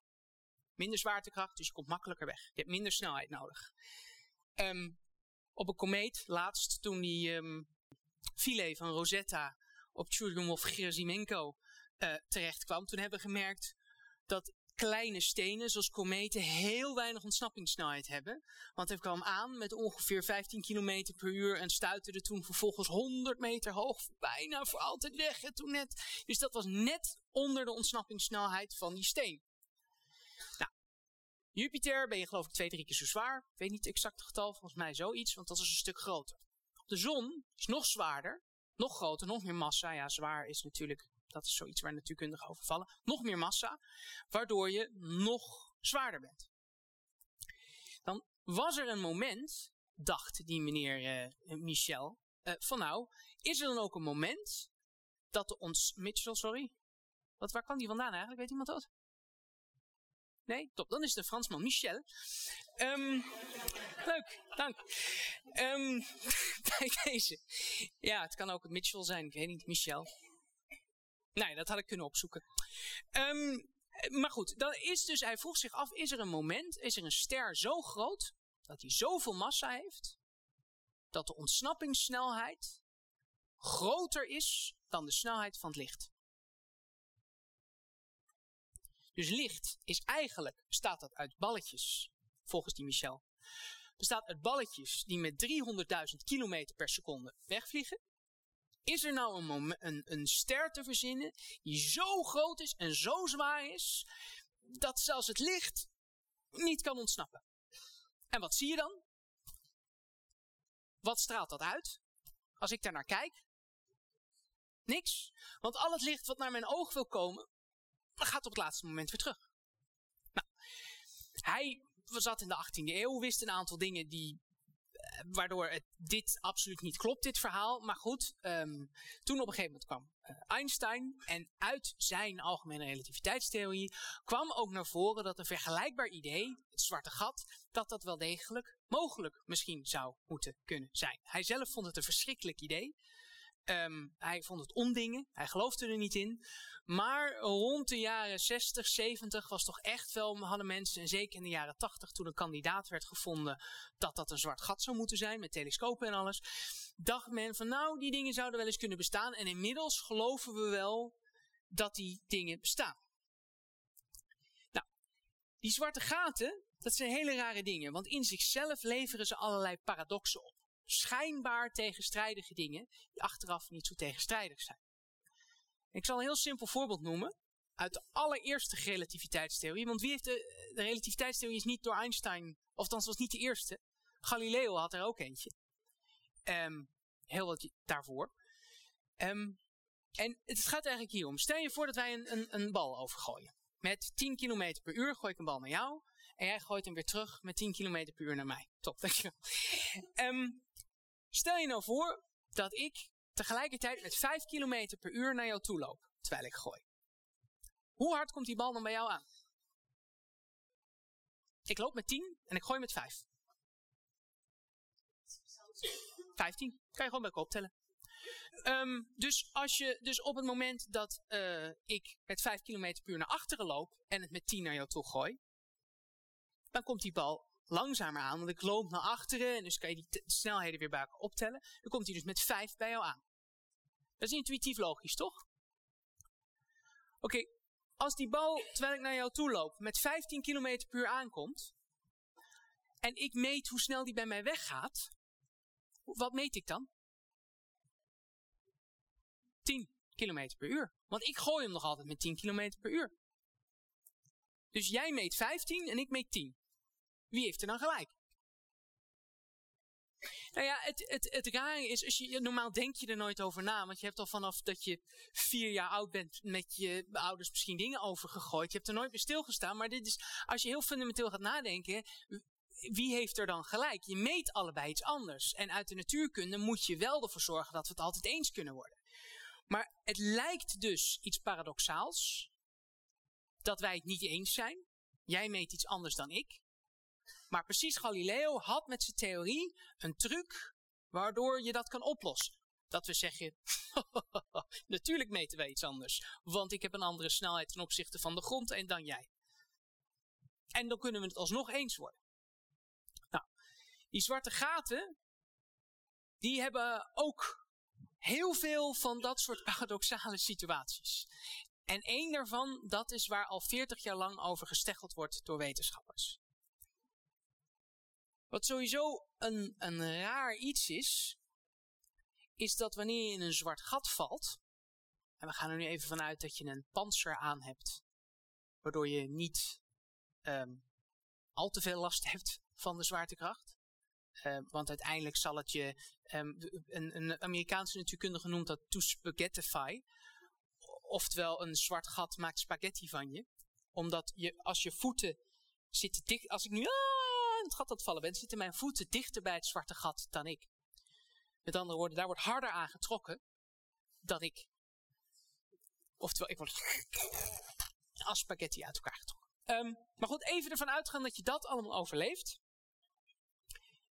Minder zwaartekracht, dus je komt makkelijker weg. Je hebt minder snelheid nodig. Ehm, op een komeet, laatst toen die um, filet van Rosetta op Churyumov-Gerasimenko uh, terecht kwam, toen hebben we gemerkt dat kleine stenen, zoals kometen, heel weinig ontsnappingssnelheid hebben. Want hij kwam aan met ongeveer 15 km per uur en stuitte toen vervolgens 100 meter hoog bijna voor altijd weg. En toen net, dus dat was net onder de ontsnappingssnelheid van die steen. Jupiter ben je geloof ik twee, drie keer zo zwaar. Ik weet niet het exacte getal, volgens mij zoiets, want dat is een stuk groter. De zon is nog zwaarder, nog groter, nog meer massa. Ja, zwaar is natuurlijk dat is zoiets waar natuurkundigen over vallen. Nog meer massa, waardoor je nog zwaarder bent. Dan was er een moment, dacht die meneer uh, Michel, uh, van nou, is er dan ook een moment dat de ons... Mitchell, sorry. Wat, waar kwam die vandaan eigenlijk? Weet iemand dat? Nee? Top, dan is de Fransman Michel. Um, leuk, dank. Um, *laughs* bij deze. Ja, het kan ook het Mitchell zijn, ik weet niet, Michel. Nee, dat had ik kunnen opzoeken. Um, maar goed, dan is dus, hij vroeg zich af, is er een moment, is er een ster zo groot, dat hij zoveel massa heeft, dat de ontsnappingssnelheid groter is dan de snelheid van het licht. Dus licht is eigenlijk, bestaat dat uit balletjes, volgens die Michel. Bestaat uit balletjes die met 300.000 km per seconde wegvliegen. Is er nou een, een, een ster te verzinnen die zo groot is en zo zwaar is, dat zelfs het licht niet kan ontsnappen? En wat zie je dan? Wat straalt dat uit? Als ik daar naar kijk? Niks. Want al het licht wat naar mijn oog wil komen, gaat op het laatste moment weer terug. Nou, hij zat in de 18e eeuw, wist een aantal dingen die waardoor het, dit absoluut niet klopt, dit verhaal. Maar goed, um, toen op een gegeven moment kwam uh, Einstein. En uit zijn algemene relativiteitstheorie kwam ook naar voren dat een vergelijkbaar idee, het zwarte gat, dat dat wel degelijk mogelijk misschien zou moeten kunnen zijn. Hij zelf vond het een verschrikkelijk idee. Um, hij vond het ondingen, hij geloofde er niet in. Maar rond de jaren 60, 70 was toch echt wel, hadden mensen, en zeker in de jaren 80 toen een kandidaat werd gevonden, dat dat een zwart gat zou moeten zijn, met telescopen en alles. Dacht men van nou, die dingen zouden wel eens kunnen bestaan. En inmiddels geloven we wel dat die dingen bestaan. Nou, die zwarte gaten, dat zijn hele rare dingen, want in zichzelf leveren ze allerlei paradoxen op schijnbaar tegenstrijdige dingen die achteraf niet zo tegenstrijdig zijn. Ik zal een heel simpel voorbeeld noemen uit de allereerste relativiteitstheorie. Want wie heeft de, de relativiteitstheorie is niet door Einstein, of althans was niet de eerste. Galileo had er ook eentje. Um, heel wat daarvoor. Um, en het gaat eigenlijk hier om. Stel je voor dat wij een, een, een bal overgooien. Met 10 km per uur gooi ik een bal naar jou. En jij gooit hem weer terug met 10 km per uur naar mij. Top, dankjewel. Um, Stel je nou voor dat ik tegelijkertijd met 5 km per uur naar jou toe loop, terwijl ik gooi. Hoe hard komt die bal dan bij jou aan? Ik loop met 10 en ik gooi met 5. 15. Kan je gewoon bij elkaar optellen. Um, dus, als je, dus op het moment dat uh, ik met 5 km per uur naar achteren loop en het met 10 naar jou toe gooi, dan komt die bal langzamer aan, want ik loop naar achteren en dus kan je die snelheden weer bij elkaar optellen. Dan komt hij dus met 5 bij jou aan. Dat is intuïtief logisch, toch? Oké, als die bal, terwijl ik naar jou toe loop, met 15 km per uur aankomt, en ik meet hoe snel die bij mij weggaat, wat meet ik dan? 10 km per uur. Want ik gooi hem nog altijd met 10 km per uur. Dus jij meet 15 en ik meet 10. Wie heeft er dan gelijk? Nou ja, het, het, het is, als je, normaal denk je er nooit over na. Want je hebt al vanaf dat je vier jaar oud bent met je ouders misschien dingen overgegooid. Je hebt er nooit meer stilgestaan. Maar dit is, als je heel fundamenteel gaat nadenken, wie heeft er dan gelijk? Je meet allebei iets anders. En uit de natuurkunde moet je wel ervoor zorgen dat we het altijd eens kunnen worden. Maar het lijkt dus iets paradoxaals dat wij het niet eens zijn. Jij meet iets anders dan ik. Maar precies Galileo had met zijn theorie een truc waardoor je dat kan oplossen. Dat we zeggen, *laughs* natuurlijk meten wij iets anders, want ik heb een andere snelheid ten opzichte van de grond en dan jij. En dan kunnen we het alsnog eens worden. Nou, die zwarte gaten, die hebben ook heel veel van dat soort paradoxale situaties. En één daarvan, dat is waar al 40 jaar lang over gesteggeld wordt door wetenschappers. Wat sowieso een, een raar iets is, is dat wanneer je in een zwart gat valt, en we gaan er nu even vanuit dat je een panzer aan hebt, waardoor je niet um, al te veel last hebt van de zwaartekracht. Uh, want uiteindelijk zal het je, um, een, een Amerikaanse natuurkundige noemt dat to spaghettify. Oftewel, een zwart gat maakt spaghetti van je. Omdat je, als je voeten zitten dicht, als ik nu het gat het vallen ben, zitten mijn voeten dichter bij het zwarte gat dan ik. Met andere woorden, daar wordt harder aan getrokken dan ik. Oftewel, ik word *laughs* als spaghetti uit elkaar getrokken. Um, maar goed, even ervan uitgaan dat je dat allemaal overleeft.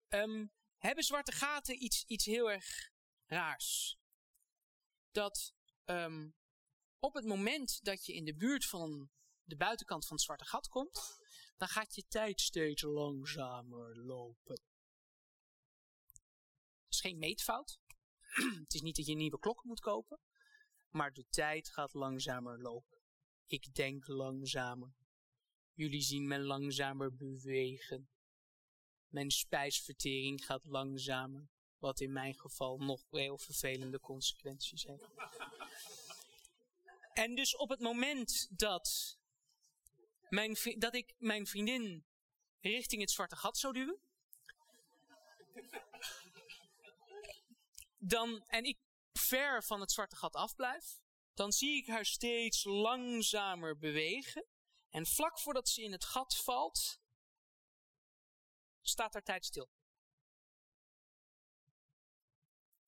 Um, hebben zwarte gaten iets, iets heel erg raars. Dat um, op het moment dat je in de buurt van de buitenkant van het zwarte gat komt, dan gaat je tijd steeds langzamer lopen. Het is geen meetfout. *clears throat* het is niet dat je een nieuwe klok moet kopen. Maar de tijd gaat langzamer lopen. Ik denk langzamer. Jullie zien me langzamer bewegen. Mijn spijsvertering gaat langzamer. Wat in mijn geval nog heel vervelende consequenties heeft. En dus op het moment dat, mijn, dat ik mijn vriendin richting het zwarte gat zou duwen. Dan, en ik ver van het zwarte gat afblijf. Dan zie ik haar steeds langzamer bewegen. En vlak voordat ze in het gat valt, staat haar tijd stil.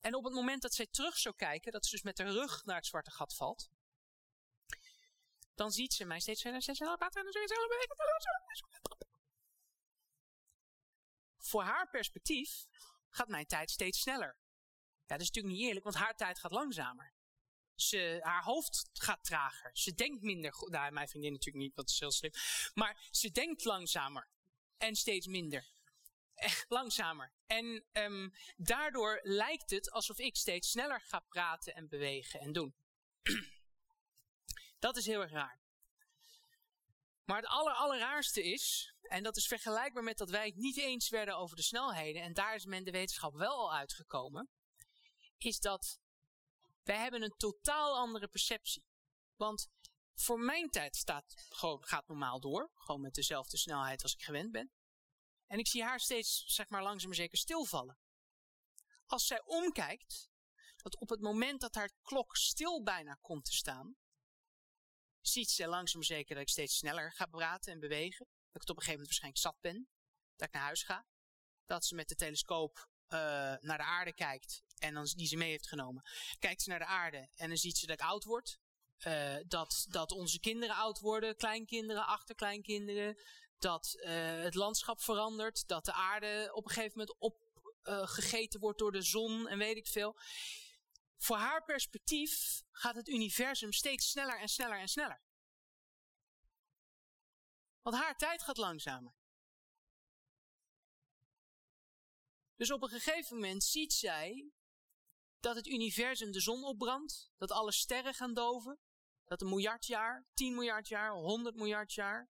En op het moment dat zij terug zou kijken, dat ze dus met de rug naar het zwarte gat valt, dan ziet ze mij steeds verder, steeds sneller praten en. Voor haar perspectief gaat mijn tijd steeds sneller. Ja, dat is natuurlijk niet eerlijk, want haar tijd gaat langzamer. Ze, haar hoofd gaat trager. Ze denkt minder goed. Nou, mijn vriendin natuurlijk niet, dat is heel slim. Maar ze denkt langzamer. En steeds minder. Echt langzamer. En um, daardoor lijkt het alsof ik steeds sneller ga praten en bewegen en doen. Dat is heel erg raar. Maar het aller, allerraarste is, en dat is vergelijkbaar met dat wij het niet eens werden over de snelheden, en daar is men de wetenschap wel al uitgekomen, is dat wij hebben een totaal andere perceptie. Want voor mijn tijd staat, gewoon, gaat normaal door. Gewoon met dezelfde snelheid als ik gewend ben. En ik zie haar steeds, zeg maar, langzaam maar zeker stilvallen. Als zij omkijkt, dat op het moment dat haar klok stil bijna komt te staan, ziet ze langzaam maar zeker dat ik steeds sneller ga praten en bewegen. Dat ik het op een gegeven moment waarschijnlijk zat ben. Dat ik naar huis ga. Dat ze met de telescoop uh, naar de aarde kijkt en dan, die ze mee heeft genomen. Kijkt ze naar de aarde en dan ziet ze dat ik oud word. Uh, dat, dat onze kinderen oud worden, kleinkinderen, achterkleinkinderen. Dat het landschap verandert. Dat de aarde op een gegeven moment opgegeten wordt door de zon en weet ik veel. Voor haar perspectief gaat het universum steeds sneller en sneller en sneller. Want haar tijd gaat langzamer. Dus op een gegeven moment ziet zij dat het universum de zon opbrandt, dat alle sterren gaan doven, dat een miljard jaar, 10 miljard jaar, 100 miljard jaar,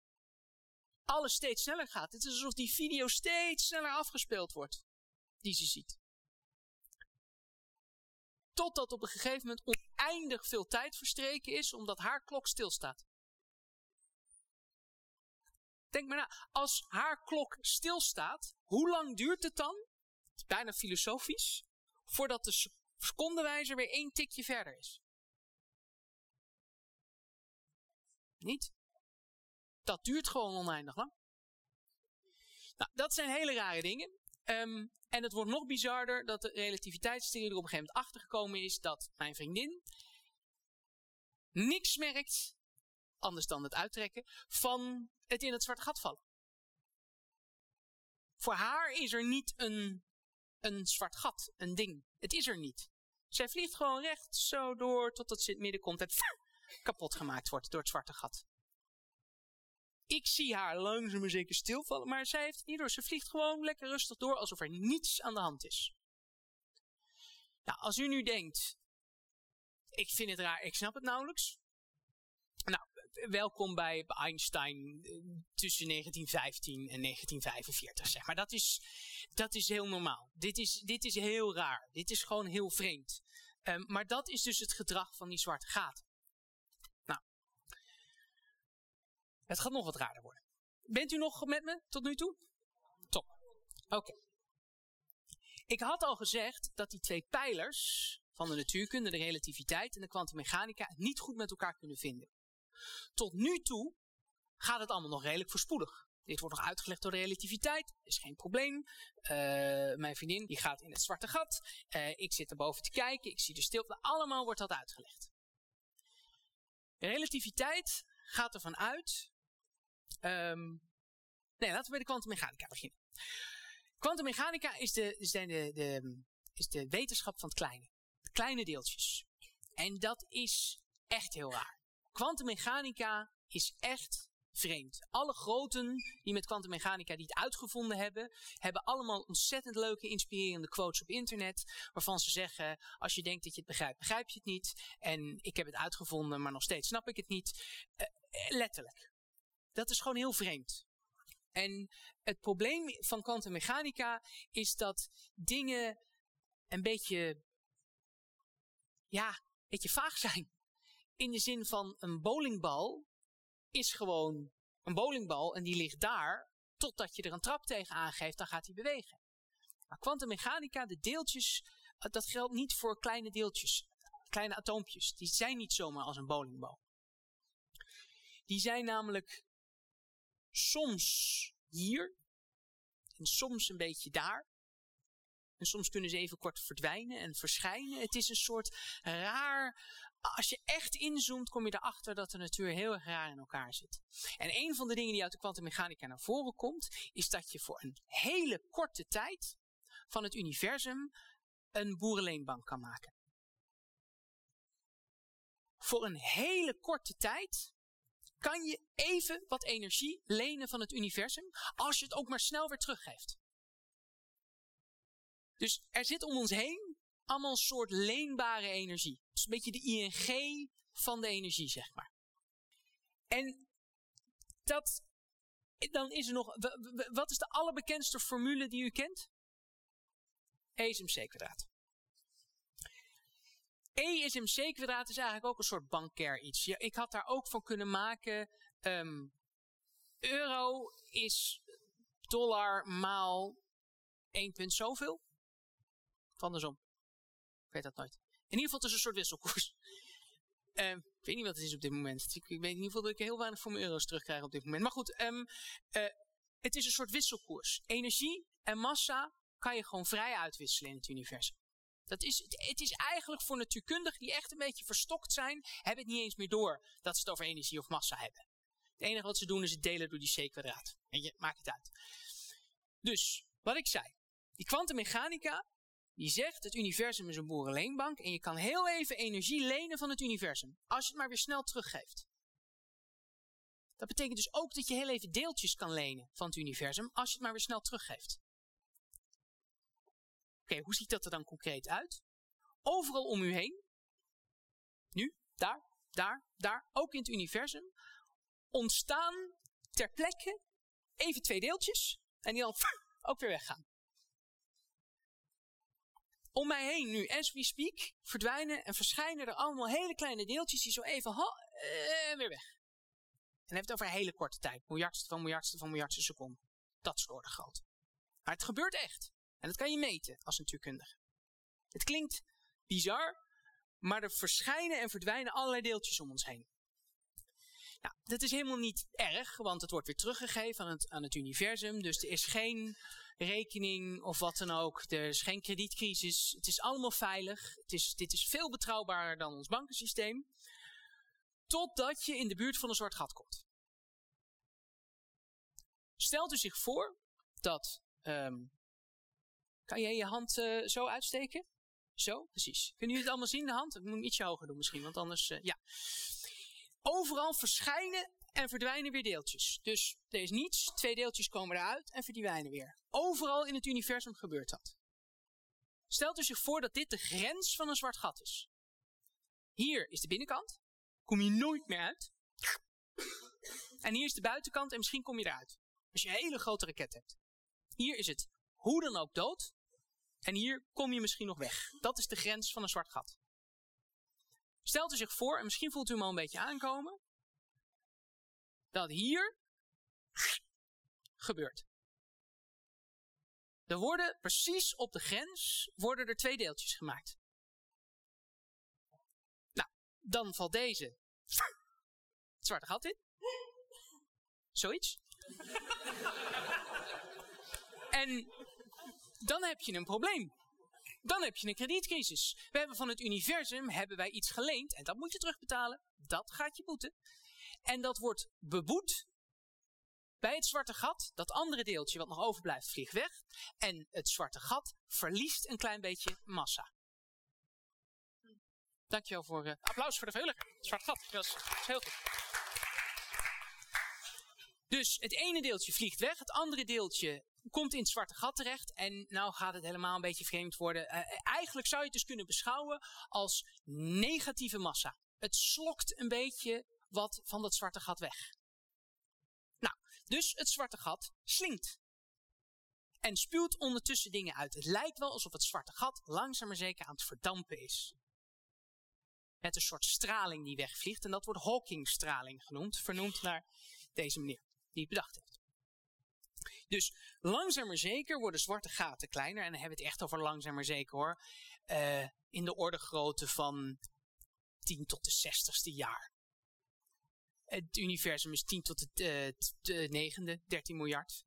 alles steeds sneller gaat. Het is alsof die video steeds sneller afgespeeld wordt, die ze ziet. Totdat op een gegeven moment oneindig veel tijd verstreken is, omdat haar klok stilstaat. Denk maar na, als haar klok stilstaat, hoe lang duurt het dan? Het is bijna filosofisch. Voordat de secondenwijzer weer één tikje verder is. Niet? Dat duurt gewoon oneindig lang. Nou, dat zijn hele rare dingen. Um, en het wordt nog bizarder dat de relativiteitstheorie er op een gegeven moment achtergekomen is dat mijn vriendin niks merkt anders dan het uittrekken, van het in het zwarte gat vallen. Voor haar is er niet een, een zwart gat, een ding. Het is er niet. Zij vliegt gewoon recht zo door totdat ze in het midden komt en *laughs* kapot gemaakt wordt door het zwarte gat. Ik zie haar langzaam zeker stilvallen, maar zij heeft het niet door. Ze vliegt gewoon lekker rustig door alsof er niets aan de hand is. Nou, als u nu denkt, ik vind het raar, ik snap het nauwelijks. Nou, welkom bij Einstein eh, tussen 1915 en 1945, zeg maar. Dat is, dat is heel normaal. Dit is, dit is heel raar. Dit is gewoon heel vreemd. Um, maar dat is dus het gedrag van die zwarte gaten. Nou, het gaat nog wat raarder worden. Bent u nog met me tot nu toe? Top. Oké. Ik had al gezegd dat die twee pijlers van de natuurkunde, de relativiteit en de kwantummechanica, niet goed met elkaar kunnen vinden. Tot nu toe gaat het allemaal nog redelijk voorspoedig. Dit wordt nog uitgelegd door de relativiteit, is geen probleem. Uh, mijn vriendin die gaat in het zwarte gat. Uh, ik zit erboven te kijken, ik zie de stilte. Allemaal wordt dat uitgelegd. Relativiteit gaat ervan uit. Um, nee, laten we bij de kwantummechanica beginnen. Kwantummechanica is de, is, de, de, is de wetenschap van het kleine. De kleine deeltjes. En dat is echt heel raar. Kwantummechanica is echt vreemd. Alle groten die met kwantummechanica die het uitgevonden hebben, hebben allemaal ontzettend leuke, inspirerende quotes op internet. Waarvan ze zeggen, als je denkt dat je het begrijpt, begrijp je het niet. En ik heb het uitgevonden, maar nog steeds snap ik het niet. Uh, letterlijk. Dat is gewoon heel vreemd. En het probleem van kwantummechanica is dat dingen een beetje, ja, een beetje vaag zijn. In de zin van een bowlingbal is gewoon een bowlingbal en die ligt daar totdat je er een trap tegen aangeeft, dan gaat hij bewegen. Maar kwantummechanica, de deeltjes, eh, dat geldt niet voor kleine deeltjes, kleine atoompjes. Die zijn niet zomaar als een bowlingbal. Die zijn namelijk soms hier en soms een beetje daar. En soms kunnen ze even kort verdwijnen en verschijnen. Het is een soort raar. Als je echt inzoomt, kom je erachter dat de natuur heel erg raar in elkaar zit. En een van de dingen die uit de kwantummechanica naar voren komt, is dat je voor een hele korte tijd van het universum een boerenleenbank kan maken. Voor een hele korte tijd kan je even wat energie lenen van het universum, als je het ook maar snel weer teruggeeft. Dus er zit om ons heen allemaal een soort leenbare energie. Dus een beetje de ING van de energie, zeg maar. En dat, dan is er nog, wat is de allerbekendste formule die u kent? E is kwadraat. E is mc kwadraat is eigenlijk ook een soort bankair iets. Ik had daar ook van kunnen maken, um, euro is dollar maal 1 punt zoveel. De som. Ik weet dat nooit. In ieder geval het is een soort wisselkoers. Um, *laughs* ik weet niet wat het is op dit moment. Ik, ik, weet in ieder geval dat ik heel weinig voor mijn euro's terugkrijg op dit moment. Maar goed, um, uh, het is een soort wisselkoers. Energie en massa kan je gewoon vrij uitwisselen in het universum. Dat is, het is eigenlijk voor natuurkundigen die echt een beetje verstokt zijn, hebben het niet eens meer door dat ze het over energie of massa hebben. Het enige wat ze doen is het delen door die c kwadraat. En je maakt het uit. Dus, wat ik zei. Die kwantummechanica, die zegt het universum is een boerenleenbank en je kan heel even energie lenen van het universum. Als je het maar weer snel teruggeeft. Dat betekent dus ook dat je heel even deeltjes kan lenen van het universum als je het maar weer snel teruggeeft. Oké, hoe ziet dat er dan concreet uit? Overal om u heen, nu, daar, daar, daar, ook in het universum, ontstaan ter plekke even twee deeltjes en die dan *laughs* ook weer weggaan. Om mij heen nu, as we speak, verdwijnen en verschijnen er allemaal hele kleine deeltjes die zo even uh, weer weg. En heeft het over een hele korte tijd, miljardste van miljardste van miljardste seconde. Dat is orde groot. Maar het gebeurt echt. En dat kan je meten als natuurkundige. Het klinkt bizar, maar er verschijnen en verdwijnen allerlei deeltjes om ons heen. Nou, dat is helemaal niet erg, want het wordt weer teruggegeven aan het, aan het universum. Dus er is geen rekening of wat dan ook. Er is geen kredietcrisis. Het is allemaal veilig. Het is, dit is veel betrouwbaarder dan ons bankensysteem. totdat je in de buurt van een zwart gat komt. Stelt u zich voor dat. Um, kan jij je hand uh, zo uitsteken? Zo, precies. Kunnen jullie het allemaal zien, de hand? Ik moet hem ietsje hoger doen misschien, want anders. Uh, ja. Overal verschijnen en verdwijnen weer deeltjes. Dus er is niets, twee deeltjes komen eruit en verdwijnen weer. Overal in het universum gebeurt dat. Stelt u zich voor dat dit de grens van een zwart gat is. Hier is de binnenkant, kom je nooit meer uit. En hier is de buitenkant en misschien kom je eruit. Als je een hele grote raket hebt. Hier is het hoe dan ook dood. En hier kom je misschien nog weg. Dat is de grens van een zwart gat. Stelt u zich voor, en misschien voelt u hem al een beetje aankomen, dat hier gebeurt. Er worden precies op de grens worden er twee deeltjes gemaakt. Nou, dan valt deze het zwarte gat in. Zoiets. en dan heb je een probleem. Dan heb je een kredietcrisis. We hebben van het universum hebben wij iets geleend en dat moet je terugbetalen. Dat gaat je boeten. En dat wordt beboet bij het zwarte gat. Dat andere deeltje wat nog overblijft vliegt weg. En het zwarte gat verliest een klein beetje massa. Dankjewel voor uh, applaus voor de veuliger. Zwart gat. Dat is, heel goed. Dus het ene deeltje vliegt weg, het andere deeltje komt in het zwarte gat terecht en nou gaat het helemaal een beetje vreemd worden. Uh, eigenlijk zou je het dus kunnen beschouwen als negatieve massa. Het slokt een beetje wat van dat zwarte gat weg. Nou, dus het zwarte gat slinkt. En spuwt ondertussen dingen uit. Het lijkt wel alsof het zwarte gat langzaam maar zeker aan het verdampen is. Met een soort straling die wegvliegt. En dat wordt Hawking-straling genoemd. Vernoemd naar deze meneer die het bedacht heeft. Dus langzaam maar zeker worden zwarte gaten kleiner. En dan hebben we het echt over langzaam maar zeker hoor. Uh, in de orde grootte van 10 tot de 60ste jaar. Het universum is 10 tot de, uh, de negende, 13 miljard.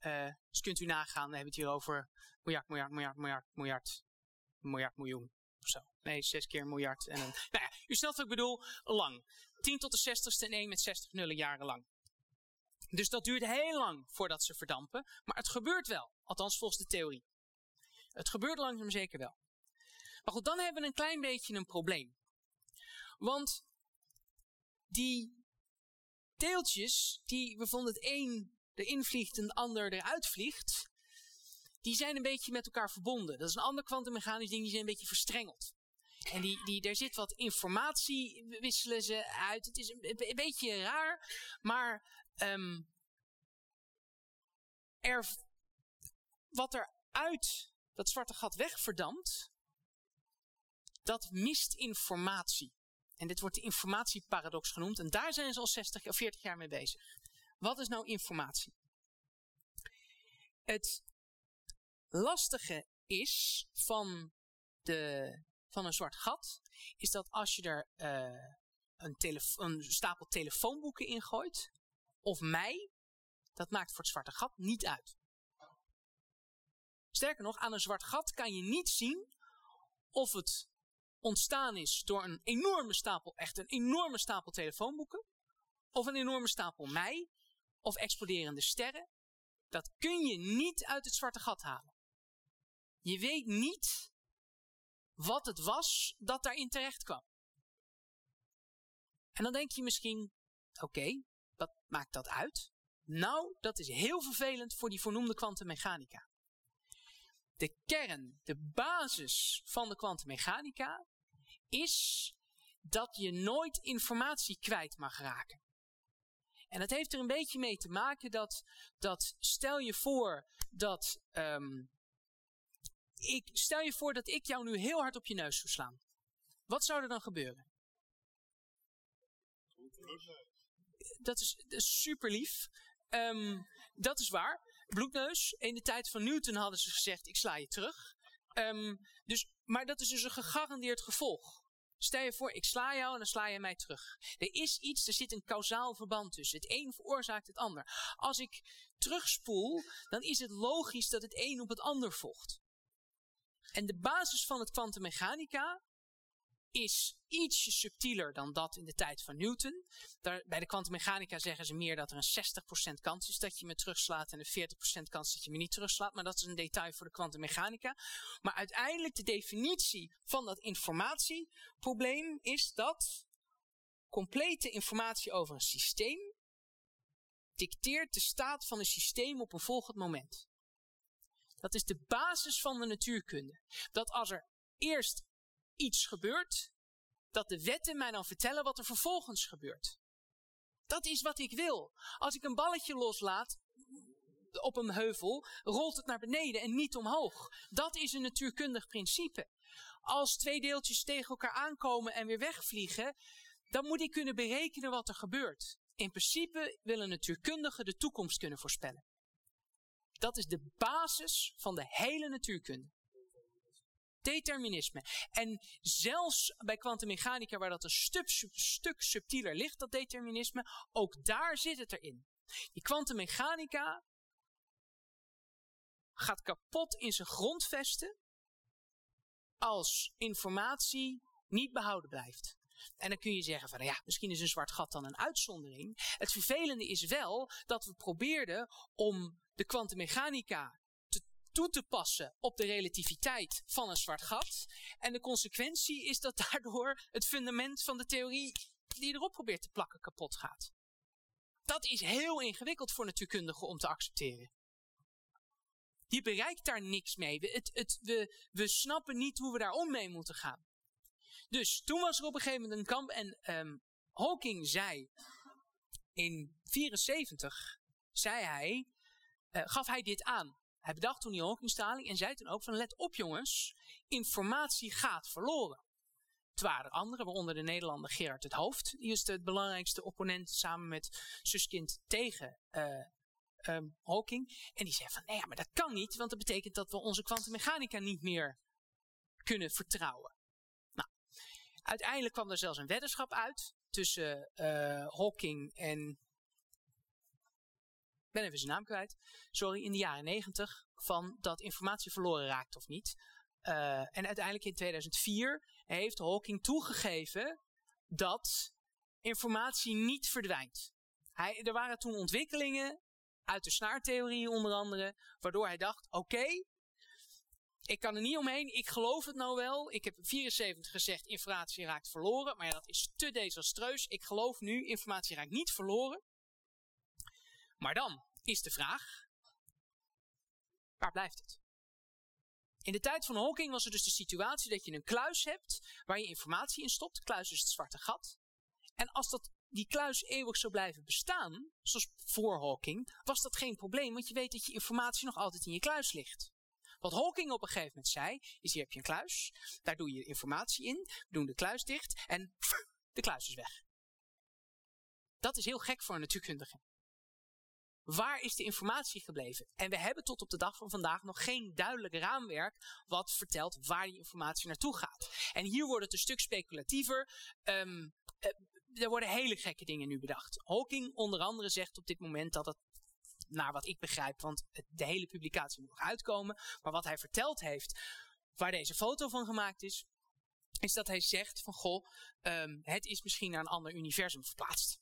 Uh, dus kunt u nagaan, dan hebben we het hier over miljard, miljard, miljard, miljard, miljard, miljard miljoen of zo. Nee, zes keer een miljard. En een, nou ja, u snapt wat ik bedoel, lang. 10 tot de 60ste en 1 met 60 nullen jaren lang. Dus dat duurt heel lang voordat ze verdampen. Maar het gebeurt wel. Althans volgens de theorie. Het gebeurt langzaam zeker wel. Maar goed, dan hebben we een klein beetje een probleem. Want die deeltjes die waarvan het een erin vliegt en de ander eruit vliegt, die zijn een beetje met elkaar verbonden. Dat is een ander kwantummechanisch ding, die zijn een beetje verstrengeld. En die, die, daar zit wat informatie, wisselen ze uit. Het is een beetje raar, maar um, er, wat er uit dat zwarte gat wegverdampt, dat mist informatie. En dit wordt de informatieparadox genoemd. En daar zijn ze al 60 of 40 jaar mee bezig. Wat is nou informatie? Het lastige is van, de, van een zwart gat, is dat als je er uh, een, een, stapel telefoonboeken in gooit, of mij, dat maakt voor het zwarte gat niet uit. Sterker nog, aan een zwart gat kan je niet zien of het ontstaan is door een enorme stapel, echt een enorme stapel telefoonboeken, of een enorme stapel mij, of exploderende sterren. Dat kun je niet uit het zwarte gat halen. Je weet niet wat het was dat daarin terecht kwam. En dan denk je misschien, oké, wat maakt dat uit? Nou, dat is heel vervelend voor die voornoemde kwantummechanica. De kern, de basis van de kwantummechanica is dat je nooit informatie kwijt mag raken. En dat heeft er een beetje mee te maken dat, dat stel je voor dat, um, ik, stel je voor dat ik jou nu heel hard op je neus zou slaan. Wat zou er dan gebeuren? Dat is, super lief. Um, dat is waar. Bloedneus. In de tijd van Newton hadden ze gezegd: ik sla je terug. Um, dus, maar dat is dus een gegarandeerd gevolg. Stel je voor, ik sla jou en dan sla je mij terug. Er is iets, er zit een kausaal verband tussen. Het een veroorzaakt het ander. Als ik terugspoel, dan is het logisch dat het een op het ander volgt. En de basis van het kwantummechanica is ietsje subtieler dan dat in de tijd van Newton. Daar, bij de kwantummechanica zeggen ze meer dat er een 60% kans is dat je me terugslaat en een 40% kans dat je me niet terugslaat. Maar dat is een detail voor de kwantummechanica. Maar uiteindelijk de definitie van dat informatieprobleem is dat complete informatie over een systeem dicteert de staat van een systeem op een volgend moment. Dat is de basis van de natuurkunde. Dat als er eerst iets gebeurt, dat de wetten mij dan vertellen wat er vervolgens gebeurt. Dat is wat ik wil. Als ik een balletje loslaat op een heuvel, rolt het naar beneden en niet omhoog. Dat is een natuurkundig principe. Als twee deeltjes tegen elkaar aankomen en weer wegvliegen, dan moet ik kunnen berekenen wat er gebeurt. In principe willen natuurkundigen de toekomst kunnen voorspellen. Dat is de basis van de hele natuurkunde. Determinisme. En zelfs bij kwantummechanica, waar dat een stuk, subtieler ligt, dat determinisme, ook daar zit het erin. Die kwantummechanica gaat kapot in zijn grondvesten als informatie niet behouden blijft. En dan kun je zeggen van, ja, misschien is een zwart gat dan een uitzondering. Het vervelende is wel dat we probeerden om de kwantummechanica toe te passen op de relativiteit van een zwart gat. En de consequentie is dat daardoor het fundament van de theorie die je erop probeert te plakken kapot gaat. Dat is heel ingewikkeld voor natuurkundigen om te accepteren. Je bereikt daar niks mee. We, het, het, we, we snappen niet hoe we daar om mee moeten gaan. Dus toen was er op een gegeven moment een kamp en um, Hawking zei in 74, zei hij, uh, gaf hij dit aan. Hij bedacht toen die Hawkingstraling en zei toen ook van let op jongens, informatie gaat verloren. Het waren er anderen, waaronder de Nederlander Gerard het Hoofd. Die is de belangrijkste opponent samen met Suskind tegen uh, Hawking. En die zei van, nee, ja, maar dat kan niet, want dat betekent dat we onze kwantummechanica niet meer kunnen vertrouwen. Nou, uiteindelijk kwam er zelfs een weddenschap uit tussen uh, Hawking en ben even zijn naam kwijt, sorry, in de jaren negentig, van dat informatie verloren raakt of niet. Uh, en uiteindelijk in 2004 heeft Hawking toegegeven dat informatie niet verdwijnt. Hij, er waren toen ontwikkelingen uit de snaartheorie onder andere, waardoor hij dacht, oké, ik kan er niet omheen, ik geloof het nou wel. Ik heb in 74 gezegd, informatie raakt verloren, maar dat is te desastreus. Ik geloof nu, informatie raakt niet verloren. Maar dan is de vraag, waar blijft het? In de tijd van Hawking was er dus de situatie dat je een kluis hebt waar je informatie in stopt. Kluis is het zwarte gat. En als dat, die kluis eeuwig zou blijven bestaan, zoals voor Hawking, was dat geen probleem, want je weet dat je informatie nog altijd in je kluis ligt. Wat Hawking op een gegeven moment zei, is hier heb je een kluis, daar doe je informatie in, we doen de kluis dicht en de kluis is weg. Dat is heel gek voor een natuurkundige. Waar is de informatie gebleven? En we hebben tot op de dag van vandaag nog geen duidelijk raamwerk wat vertelt waar die informatie naartoe gaat. En hier wordt het een stuk speculatiever. Um, er worden hele gekke dingen nu bedacht. Hawking onder andere zegt op dit moment dat het naar wat ik begrijp, want de hele publicatie moet nog uitkomen. Maar wat hij verteld heeft, waar deze foto van gemaakt is, is dat hij zegt van goh, um, het is misschien naar een ander universum verplaatst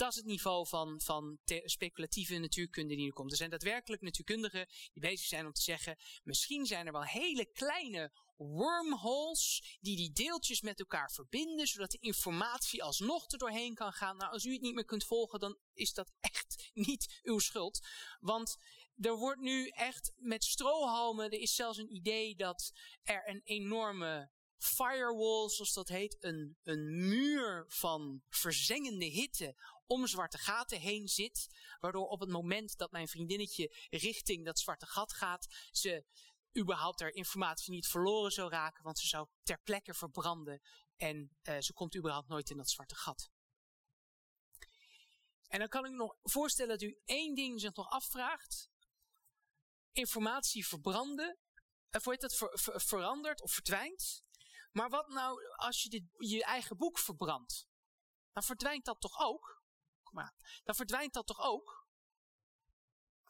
dat is het niveau van, van speculatieve natuurkunde die er komt. Er zijn daadwerkelijk natuurkundigen die bezig zijn om te zeggen, misschien zijn er wel hele kleine wormholes die die deeltjes met elkaar verbinden, zodat de informatie alsnog er doorheen kan gaan. Nou, als u het niet meer kunt volgen, dan is dat echt *laughs* niet uw schuld. Want er wordt nu echt met strohalmen, er is zelfs een idee dat er een enorme firewall, zoals dat heet, een, een muur van verzengende hitte om zwarte gaten heen zit. Waardoor op het moment dat mijn vriendinnetje richting dat zwarte gat gaat, ze überhaupt haar informatie niet verloren zou raken, want ze zou ter plekke verbranden en uh, ze komt überhaupt nooit in dat zwarte gat. En dan kan ik nog voorstellen dat u één ding zich nog afvraagt. Informatie verbranden, uh, voor dat ver, ver, verandert of verdwijnt. Maar wat nou als je dit, je eigen boek verbrandt? Dan verdwijnt dat toch ook? Maar dan verdwijnt dat toch ook?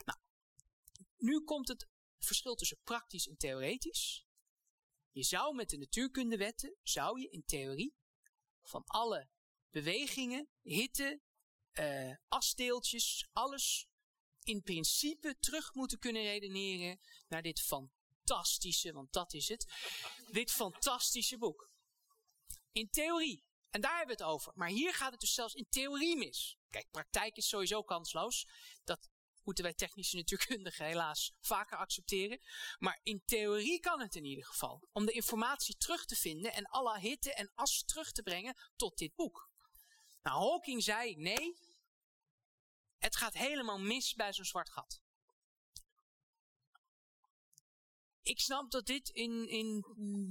Nou, nu komt het verschil tussen praktisch en theoretisch. Je zou met de natuurkundewetten, zou je in theorie van alle bewegingen, hitte, uh, asdeeltjes, alles in principe terug moeten kunnen redeneren naar dit fantastische, want dat is het, dit fantastische boek. In theorie. En daar hebben we het over. Maar hier gaat het dus zelfs in theorie mis. Kijk, praktijk is sowieso kansloos. Dat moeten wij technische *laughs* natuurkundigen helaas vaker accepteren. Maar in theorie kan het in ieder geval. Om de informatie terug te vinden en alle hitte en as terug te brengen tot dit boek. Nou, Hawking zei nee, het gaat helemaal mis bij zo'n zwart gat. ik snap dat dit in, in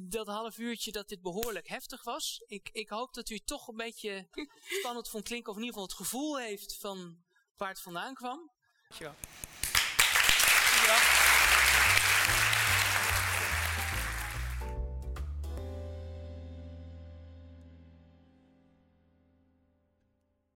dat half uurtje dat dit behoorlijk heftig was. Ik, ik hoop dat u toch een beetje *laughs* spannend vond klinken. Of in ieder geval het gevoel heeft van waar het vandaan kwam. Ja.